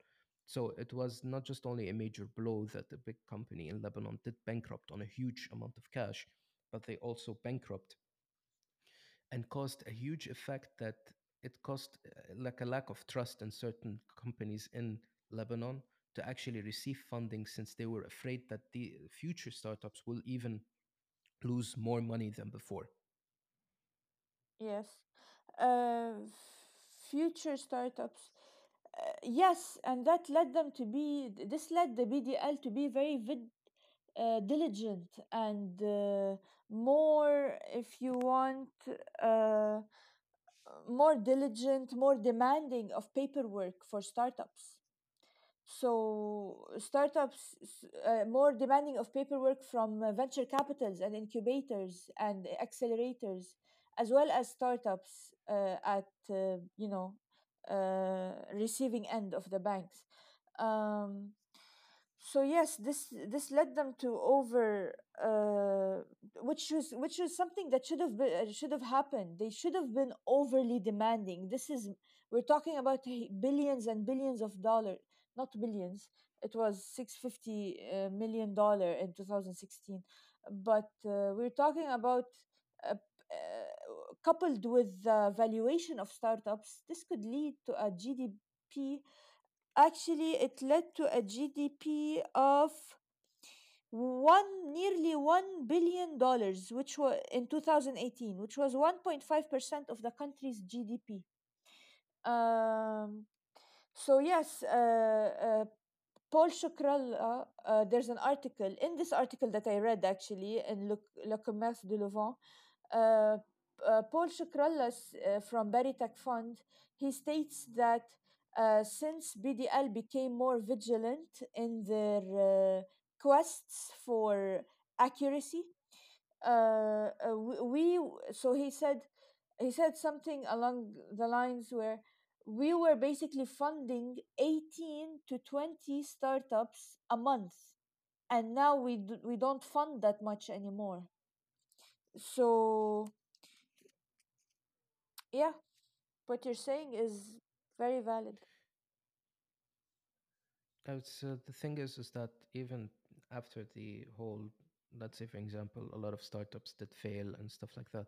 So it was not just only a major blow that a big company in Lebanon did bankrupt on a huge amount of cash, but they also bankrupt and caused a huge effect that it caused uh, like a lack of trust in certain companies in Lebanon to actually receive funding since they were afraid that the future startups will even lose more money than before. yes. Uh future startups. Uh, yes, and that led them to be this led the BDL to be very vid- uh, diligent and uh, more if you want uh, more diligent, more demanding of paperwork for startups. So startups uh, more demanding of paperwork from venture capitals and incubators and accelerators, as well as startups uh, at uh, you know uh, receiving end of the banks. Um, so yes this this led them to over uh, which was which was something that should have been should have happened. They should have been overly demanding. This is we're talking about billions and billions of dollars not billions. It was 650 uh, million dollar in 2016 but uh, we're talking about uh, coupled with the valuation of startups this could lead to a gdp Actually, it led to a GDP of one nearly one billion dollars, which was in 2018, which was 1.5 percent of the country's GDP. Um, so yes, uh, uh, Paul Shukrallah, uh, there's an article in this article that I read actually in Le, Le Commerce du Levant. Uh, Paul Shukrallah uh, from Berytech Fund, he states that uh, since BDL became more vigilant in their uh, quests for accuracy, uh, we so he said he said something along the lines where we were basically funding 18 to 20 startups a month and now we d- we don't fund that much anymore. So yeah what you're saying is very valid Uh, the thing is, is that even after the whole, let's say, for example, a lot of startups that fail and stuff like that,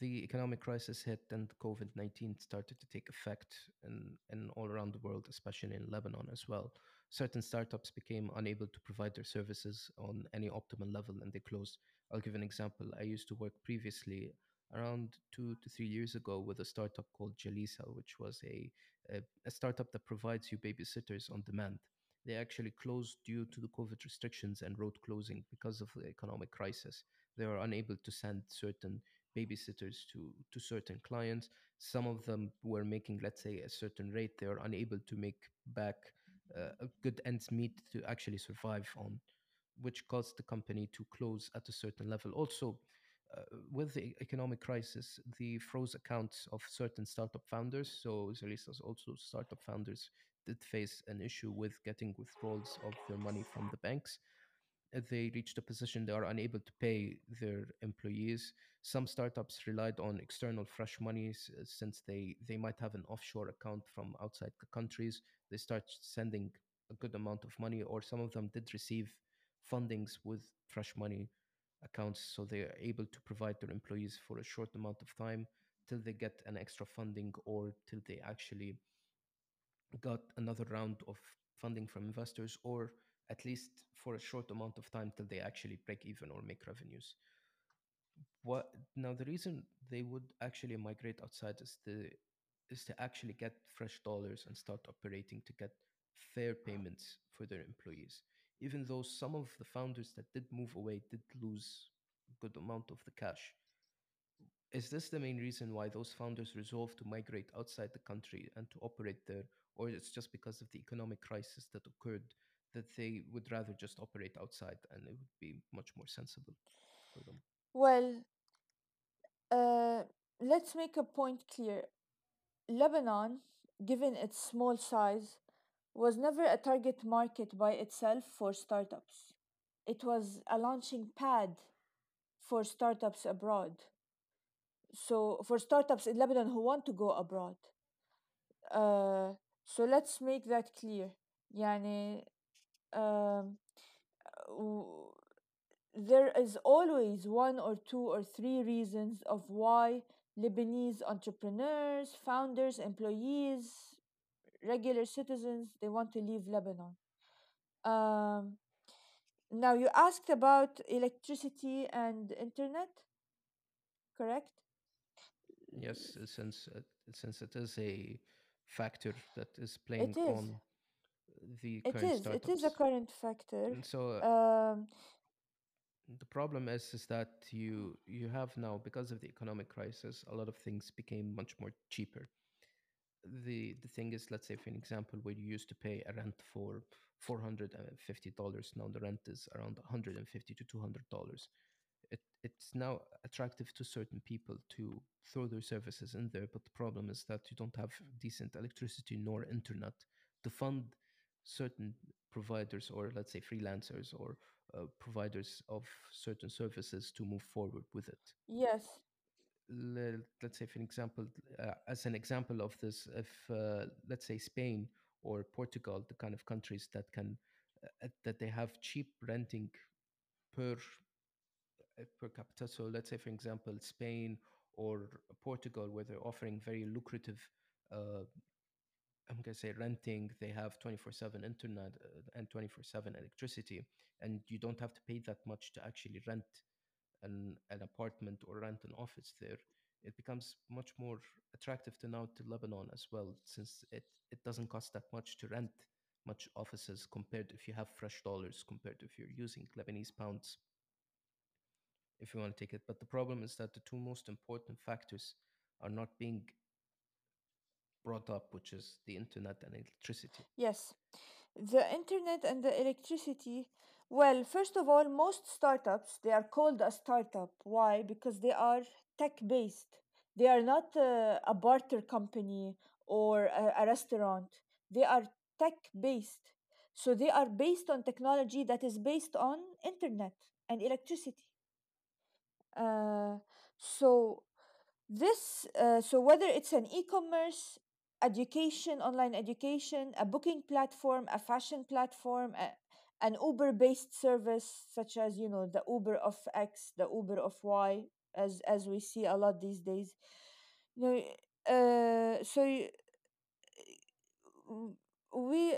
the economic crisis hit and COVID 19 started to take effect in, in all around the world, especially in Lebanon as well. Certain startups became unable to provide their services on any optimal level and they closed. I'll give an example. I used to work previously around two to three years ago with a startup called Jalisa, which was a, a, a startup that provides you babysitters on demand. They actually closed due to the COVID restrictions and road closing because of the economic crisis. They were unable to send certain babysitters to to certain clients some of them were making let's say a certain rate they are unable to make back uh, a good ends meet to actually survive on which caused the company to close at a certain level also uh, with the economic crisis the froze accounts of certain startup founders so Jalisa's also startup founders did face an issue with getting withdrawals of their money from the banks they reached a position they are unable to pay their employees. Some startups relied on external fresh monies uh, since they, they might have an offshore account from outside the countries. They start sending a good amount of money, or some of them did receive fundings with fresh money accounts, so they are able to provide their employees for a short amount of time till they get an extra funding or till they actually got another round of funding from investors or at least for a short amount of time till they actually break even or make revenues. What now the reason they would actually migrate outside is to is to actually get fresh dollars and start operating to get fair payments for their employees even though some of the founders that did move away did lose a good amount of the cash is this the main reason why those founders resolved to migrate outside the country and to operate there, or it's just because of the economic crisis that occurred that they would rather just operate outside and it would be much more sensible for them? Well, uh, let's make a point clear. Lebanon, given its small size, was never a target market by itself for startups. It was a launching pad for startups abroad. So, for startups in Lebanon who want to go abroad. Uh, so, let's make that clear. Yani, um, w- there is always one or two or three reasons of why Lebanese entrepreneurs, founders, employees, regular citizens they want to leave Lebanon. Um, now you asked about electricity and internet, correct? Yes, since uh, since it is a factor that is playing is. on the It current is. It is a current factor. And so uh, Um, the problem is is that you you have now because of the economic crisis a lot of things became much more cheaper the the thing is let's say for an example where you used to pay a rent for $450 now the rent is around 150 to $200 it, it's now attractive to certain people to throw their services in there but the problem is that you don't have decent electricity nor internet to fund certain providers or let's say freelancers or uh, providers of certain services to move forward with it yes. Le- let's say for example uh, as an example of this if uh, let's say spain or portugal the kind of countries that can uh, that they have cheap renting per uh, per capita. So let's say for example spain or portugal where they're offering very lucrative uh, i'm going to say renting they have 24/7 internet uh, and 24/7 electricity and you don't have to pay that much to actually rent an, an apartment or rent an office there, it becomes much more attractive to now to Lebanon as well, since it, it doesn't cost that much to rent much offices compared if you have fresh dollars compared to if you're using Lebanese pounds if you want to take it. But the problem is that the two most important factors are not being brought up, which is the internet and electricity. Yes. The internet and the electricity. Well, first of all, most startups they are called a startup. Why? Because they are tech based. They are not uh, a barter company or a, a restaurant. They are tech based. So they are based on technology that is based on internet and electricity. Uh, so this, uh, so whether it's an e-commerce, education, online education, a booking platform, a fashion platform, a, an Uber-based service such as you know the Uber of X, the Uber of Y. as as we see a lot these days. You know, uh, so we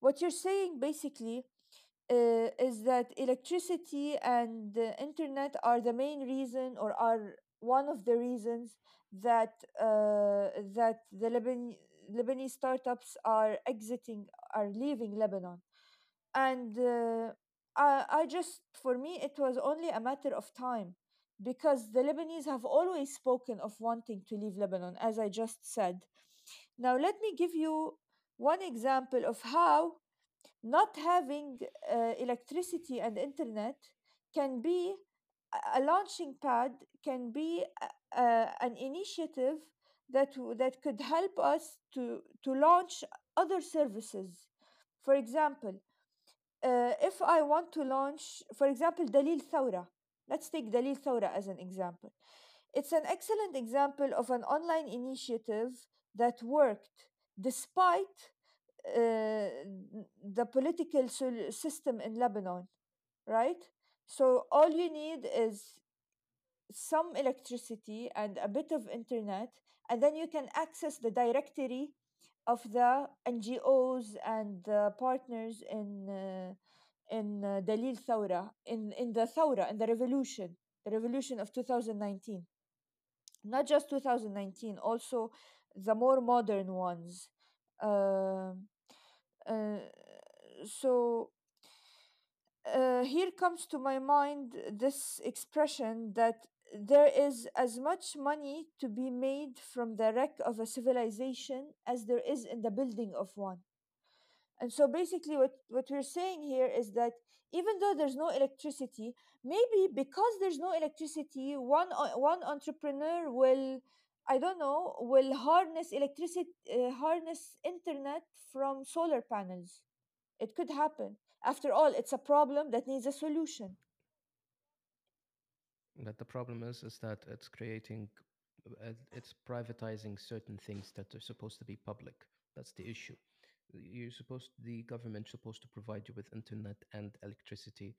what you're saying basically uh, is that electricity and the internet are the main reason or are one of the reasons that uh, that the Leban- Lebanese startups are exiting are leaving Lebanon and uh, I, I just for me it was only a matter of time because the Lebanese have always spoken of wanting to leave Lebanon as I just said. Now let me give you one example of how not having uh, electricity and internet can be a launching pad can be a- a- an initiative that that could help us to to launch other services. For example uh, if i want to launch for example dalil thawra let's take dalil thawra as an example it's an excellent example of an online initiative that worked despite uh, the political system in Lebanon, right? So all you need is some electricity and a bit of internet, and then you can access the directory of the NGOs and the partners in uh, in uh, Dalil Thawra, in in the Thawra, in the revolution, the revolution of 2019 not just 2019 also the more modern ones. Um uh, so uh, here comes to my mind this expression that there is as much money to be made from the wreck of a civilization as there is in the building of one and so basically what, what we're saying here is that even though there's no electricity, maybe because there's no electricity, one o- one entrepreneur will I don't know, will harness electricity uh, harness internet from solar panels. It could happen. After all, it's a problem that needs a solution. But the problem is, is that it's creating, uh, it's privatizing certain things that are supposed to be public. That's the issue. You're supposed, the government supposed to provide you with internet and electricity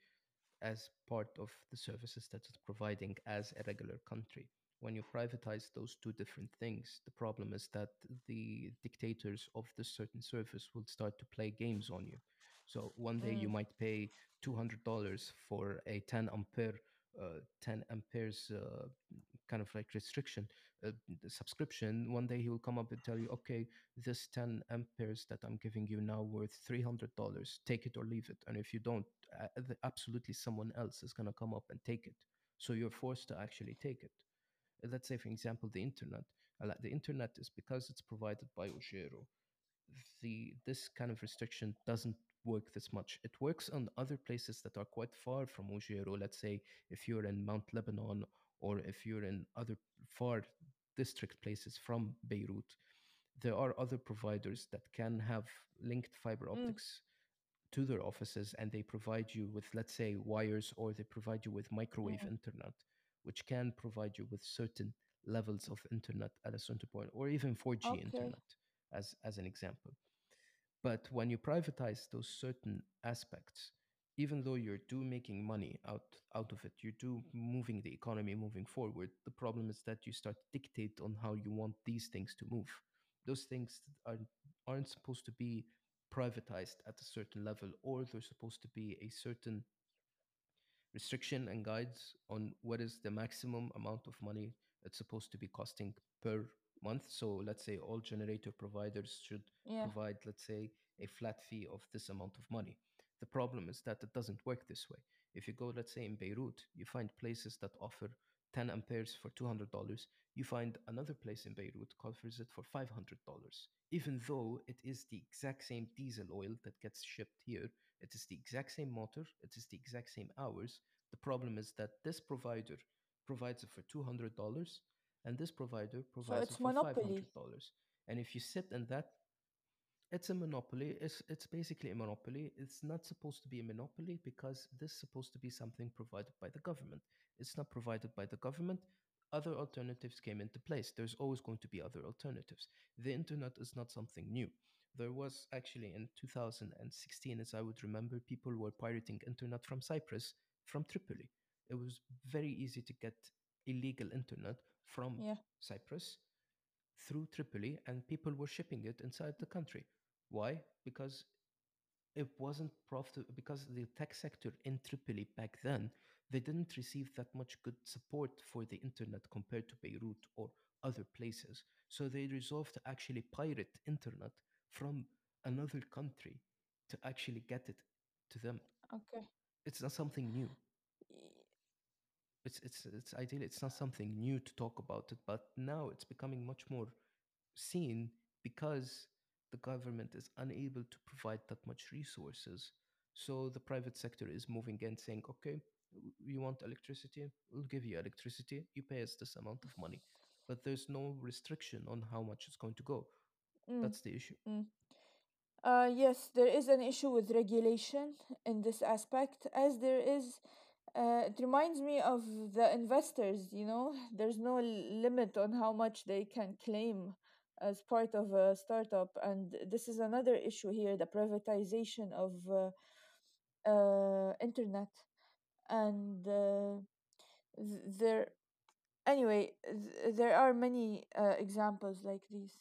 as part of the services that it's providing as a regular country. When you privatize those two different things, the problem is that the dictators of this certain service will start to play games on you. So one day you Mm, might pay $200 for a 10 ampere, 10 amperes uh, kind of like restriction uh, subscription. One day he will come up and tell you, okay, this 10 amperes that I'm giving you now worth $300. Take it or leave it. And if you don't, uh, absolutely someone else is going to come up and take it. So you're forced to actually take it. Uh, Let's say, for example, the internet. Uh, The internet is because it's provided by Ogero. The this kind of restriction doesn't work this much. It works on other places that are quite far from Ogero. Let's say if you're in Mount Lebanon or if you're in other far district places from Beirut, there are other providers that can have linked fiber mm, optics to their offices and they provide you with, let's say, wires or they provide you with microwave mm. internet, which can provide you with certain levels of internet at a certain point, or even 4G Okay. internet, as, as an example. But when you privatize those certain aspects, even though you're do making money out out of it, you do moving the economy moving forward. The problem is that you start to dictate on how you want these things to move. Those things are aren't supposed to be privatized at a certain level, or they're supposed to be a certain restriction and guides on what is the maximum amount of money it's supposed to be costing per month. So let's say all generator providers should Yeah. provide, let's say, a flat fee of this amount of money. The problem is that it doesn't work this way. If you go, let's say, in Beirut, you find places that offer 10 amperes for $200. You find another place in Beirut offers it for $500. Even though it is the exact same diesel oil that gets shipped here, it is the exact same motor, it is the exact same hours. The problem is that this provider provides it for $200 and this provider So provides it for monopoly. $500. And if you sit in that it's a monopoly. It's it's basically a monopoly. It's not supposed to be a monopoly because this is supposed to be something provided by the government. It's not provided by the government. Other alternatives came into place. There's always going to be other alternatives. The internet is not something new. There was actually in 2016, as I would remember, people were pirating internet from Cyprus, from Tripoli. It was very easy to get illegal internet from yeah Cyprus through Tripoli, and people were shipping it inside the country. Why? Because it wasn't profitable because the tech sector in Tripoli back then they didn't receive that much good support for the internet compared to Beirut or other places. So they resolved to actually pirate internet from another country to actually get it to them. okay It's not something new. It's it's it's ideal. It's not something new to talk about it, but now it's becoming much more seen because the government is unable to provide that much resources. So the private sector is moving in saying, okay, you want electricity? We'll give you electricity. You pay us this amount of money. But there's no restriction on how much it's going to go. mm, That's the issue. mm. Uh, yes, there is an issue with regulation in this aspect, as there is. Uh, it reminds me of the investors, you know, (laughs) there's no limit on how much they can claim as part of a startup. And this is another issue here the privatization of uh, uh, internet. And uh, there, anyway, th- there are many uh, examples like these.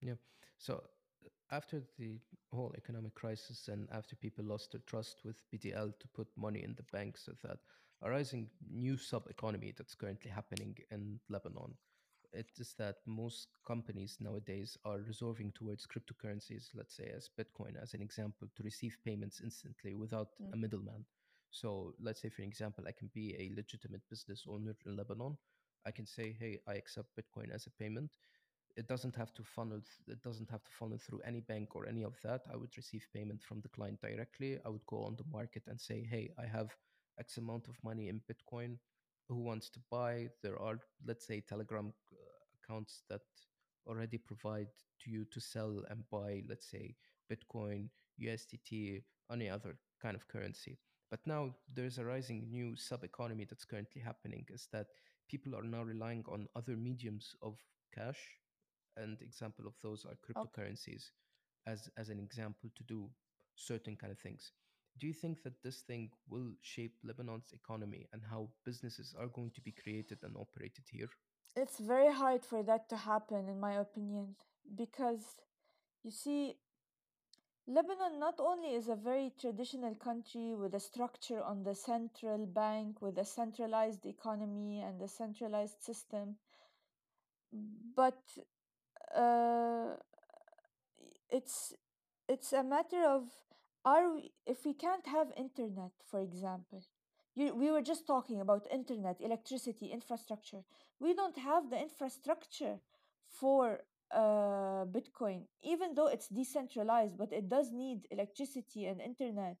Yeah. So after the whole economic crisis and after people lost their trust with BDL to put money in the banks of that, a rising new sub economy that's currently happening in Lebanon. It is that most companies nowadays are resolving towards cryptocurrencies, let's say as Bitcoin as an example, to receive payments instantly without Mm, a middleman. So let's say, for example, I can be a legitimate business owner in Lebanon. I can say, hey, I accept Bitcoin as a payment it doesn't have to funnel it doesn't have to funnel through any bank or any of that. I would receive payment from the client directly. I would go on the market and say hey i have x amount of money in bitcoin. Who wants to buy? There are let's say telegram uh, accounts that already provide to you to sell and buy let's say bitcoin usdt any other kind of currency. But now there's a rising new sub economy that's currently happening is that people are now relying on other mediums of cash and example of those are Okay. cryptocurrencies as as an example to do certain kind of things do you think that this thing will shape lebanon's economy and how businesses are going to be created and operated here It's very hard for that to happen, in my opinion, because you see, Lebanon not only is a very traditional country with a structure on the central bank, with a centralized economy and a centralized system, but uh, it's it's a matter of are we, if we can't have internet, for example, you, we were just talking about internet, electricity, infrastructure. We don't have the infrastructure for uh, Bitcoin, even though it's decentralized, but it does need electricity and internet,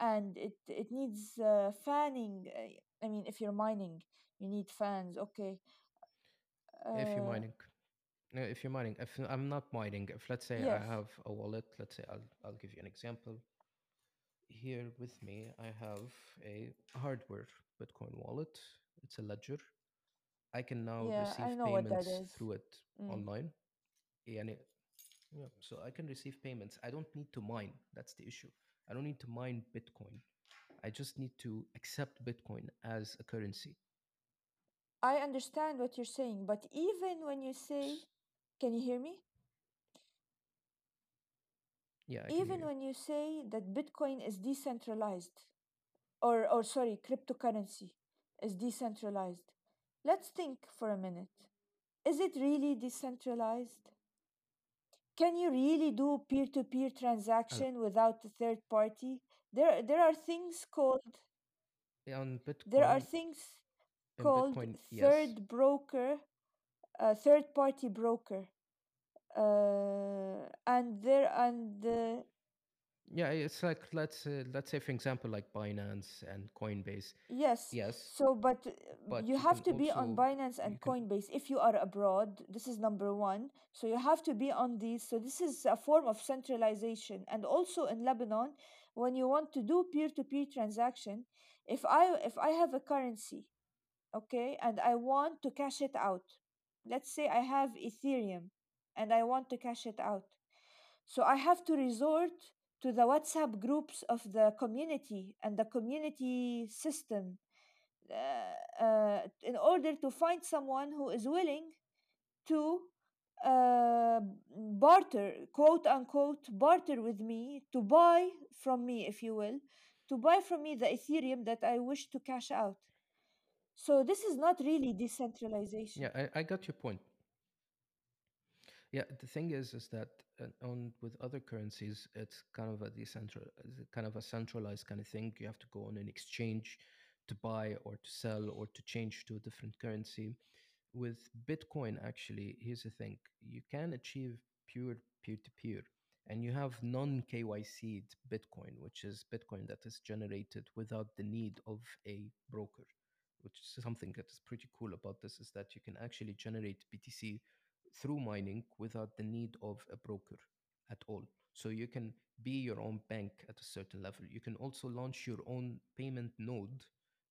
and it it needs uh, fanning. uh, I mean, if you're mining, you need fans. Okay. if you're Uh, mining uh, if you're mining if i'm not mining if let's say i yes. have a wallet let's say i'll, I'll give you an example here with me i have a hardware bitcoin wallet it's a ledger i can now Yeah, receive I know what that payments is. through it Mm. online يعني Yeah, so I can receive payments. I don't need to mine. That's the issue. I don't need to mine Bitcoin. I just need to accept Bitcoin as a currency. I understand what you're saying, but even when you say, S- can you hear me? Yeah, I Even when you say that Bitcoin is decentralized, or, or sorry, cryptocurrency is decentralized, let's think for a minute. Is it really decentralized? Can you really do peer to peer transaction without a third party? There, there are things called On there are things called Bitcoin, yes. third broker, uh, third party broker uh, and there and uh, Yeah, it's like let's uh, let's say for example like Binance and Coinbase. yes. Yes, so but but you you have to be on binance and can coinbase if you are abroad. This is number one. So you have to be on these. So this is a form of centralization. And also in lebanon when you want to do peer-to-peer transaction if i if i have a currency okay and i want to cash it out let's say i have ethereum and i want to cash it out so i have to resort to the WhatsApp groups of the community and the community system uh, uh, in order to find someone who is willing to uh, barter, quote unquote, barter with me, to buy from me, if you will, to buy from me the Ethereum that I wish to cash out. So this is not really decentralization. Yeah, I, I got your point. Yeah, the thing is, is that uh, on with other currencies, it's kind of a decentral, kind of a centralized kind of thing. You have to go on an exchange to buy or to sell or to change to a different currency. With Bitcoin, actually, here's the thing: you can achieve pure peer-to-peer, and you have non-KYC'd Bitcoin, which is Bitcoin that is generated without the need of a broker. Which is something that is pretty cool about this is that you can actually generate BTC through mining without the need of a broker at all. So you can be your own bank at a certain level. You can also launch your own payment node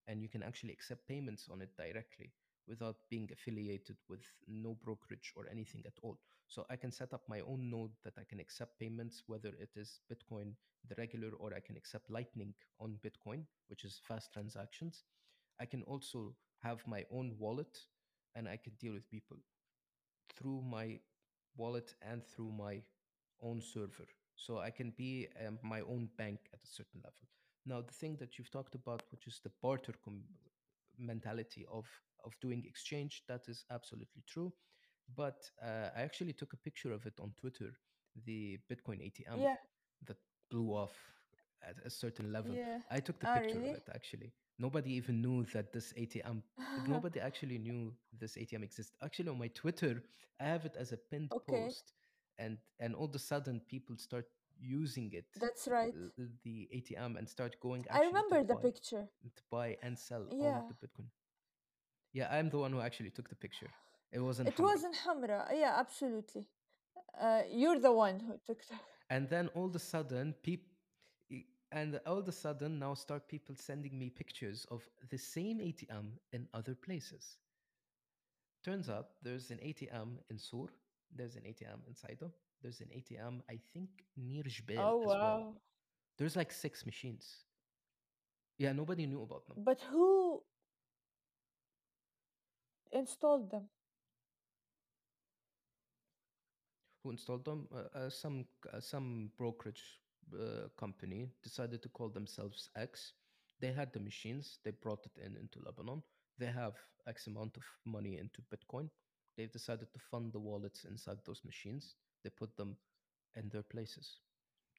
and you can actually accept payments on it directly without being affiliated with no brokerage or anything at all. So I can set up my own node that I can accept payments, whether it is Bitcoin, the regular, or I can accept Lightning on Bitcoin, which is fast transactions. I can also have my own wallet and I can deal with people through my wallet and through my own server. So I can be um, my own bank at a certain level. Now, the thing that you've talked about, which is the barter com- mentality of of doing exchange, that is absolutely true. But uh, I actually took a picture of it on Twitter, the Bitcoin ATM Yeah, that blew off at a certain level. yeah. I took the Ah, picture of really? it actually. Nobody even knew that this ATM, (laughs) nobody actually knew this ATM exists. Actually, on my Twitter, I have it as a pinned okay, post, and and all of a sudden people start using it, that's right. uh, the ATM, and start going I remember the buy picture. to buy and sell all Yeah, the Bitcoin. Yeah, I'm the one who actually took the picture. It wasn't it Hamra. was in Hamra. Yeah, absolutely. Uh, you're the one who took the. And then all of a sudden, people, and all of a sudden now start people sending me pictures of the same ATM in other places. Turns out there's an ATM in Sur, there's an ATM in Saida, there's an ATM I think near Jbeil Oh as well. wow! There's like six machines. Yeah, nobody knew about them. But who installed them? Who installed them? Uh, uh, some uh, some brokerage uh, company decided to call themselves X. They had the machines. They brought it in into Lebanon. They have X amount of money into Bitcoin. They've decided to fund the wallets inside those machines. They put them in their places.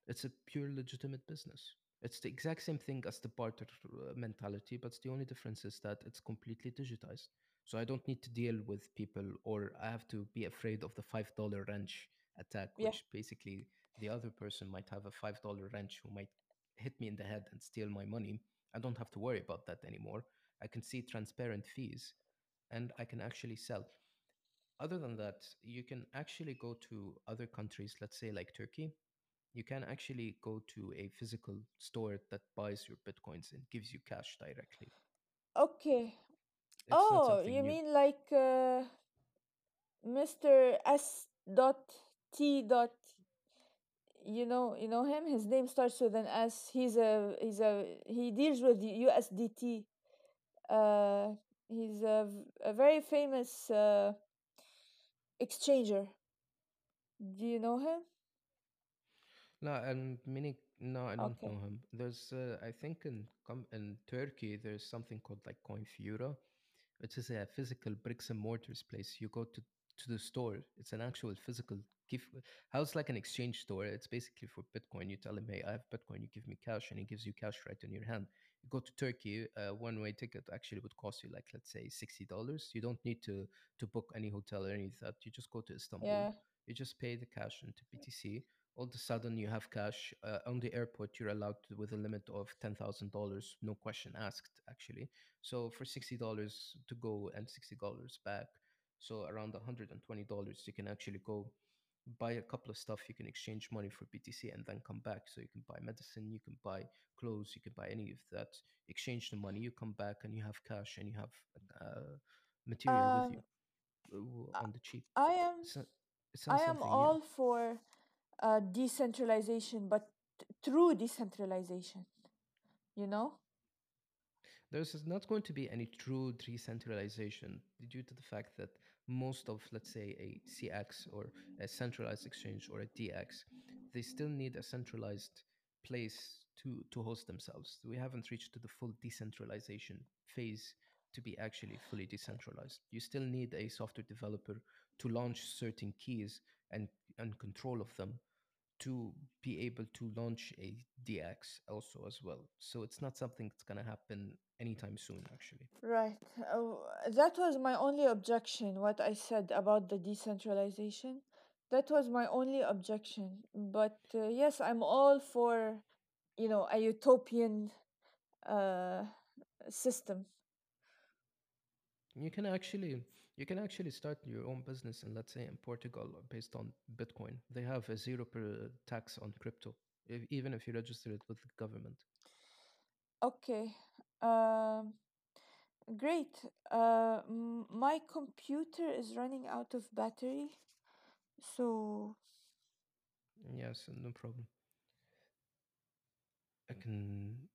It's a pure legitimate business. It's the exact same thing as the barter uh, mentality, but the only difference is that it's completely digitized. So I don't need to deal with people or I have to be afraid of the $5 wrench attack, Yeah. which basically the other person might have a $5 wrench who might hit me in the head and steal my money. I don't have to worry about that anymore. I can see transparent fees and I can actually sell. Other than that, you can actually go to other countries, let's say like Turkey, you can actually go to a physical store that buys your bitcoins and gives you cash directly. Okay. It's Oh, you new. mean like uh, Mr. S. Dot T. Dot. You know, you know him. His name starts with an S. He's a he's a he deals with the USDT. Uh, he's a, a very famous uh, exchanger. Do you know him? No, and many. No, I don't Okay. know him. There's, uh, I think in com- in Turkey, there's something called like Coinfura, which is a physical bricks and mortars place. You go to to the store. It's an actual physical gift. How it's like an exchange store. It's basically for Bitcoin. You tell him, hey, I have Bitcoin. You give me cash, and he gives you cash right in your hand. You go to Turkey. A one-way ticket actually would cost you like let's say sixty dollars. You don't need to to book any hotel or any of that. You just go to Istanbul. Yeah. You just pay the cash into BTC all of a sudden you have cash uh, on the airport you're allowed to with a limit of $10000 no question asked actually so for $60 to go and $60 back so around $120 you can actually go buy a couple of stuff. You can exchange money for btc and then come back. So you can buy medicine you can buy clothes you can buy any of that. Exchange the money you come back and you have cash and you have uh, material with you Um, uh, I on the cheap. I am it's I am all for uh, decentralization, but t- true decentralization you know? There's not going to be any true decentralization due to the fact that most of, let's say, a CEX or a centralized exchange or a DEX, they still need a centralized place to, to host themselves. We haven't reached to the full decentralization phase to be actually fully decentralized. You still need a software developer to launch certain keys and, and control of them to be able to launch a DEX also as well. So it's not something that's gonna happen anytime soon, actually. right uh, that was my only objection what i said about the decentralization that was my only objection but uh, yes i'm all for you know a utopian uh, system You can actually you can actually start your own business in let's say in Portugal based on Bitcoin. They have a zero per tax on crypto, if, even if you register it with the government. okay um, great uh, m- my computer is running out of battery so Yes, no problem. I can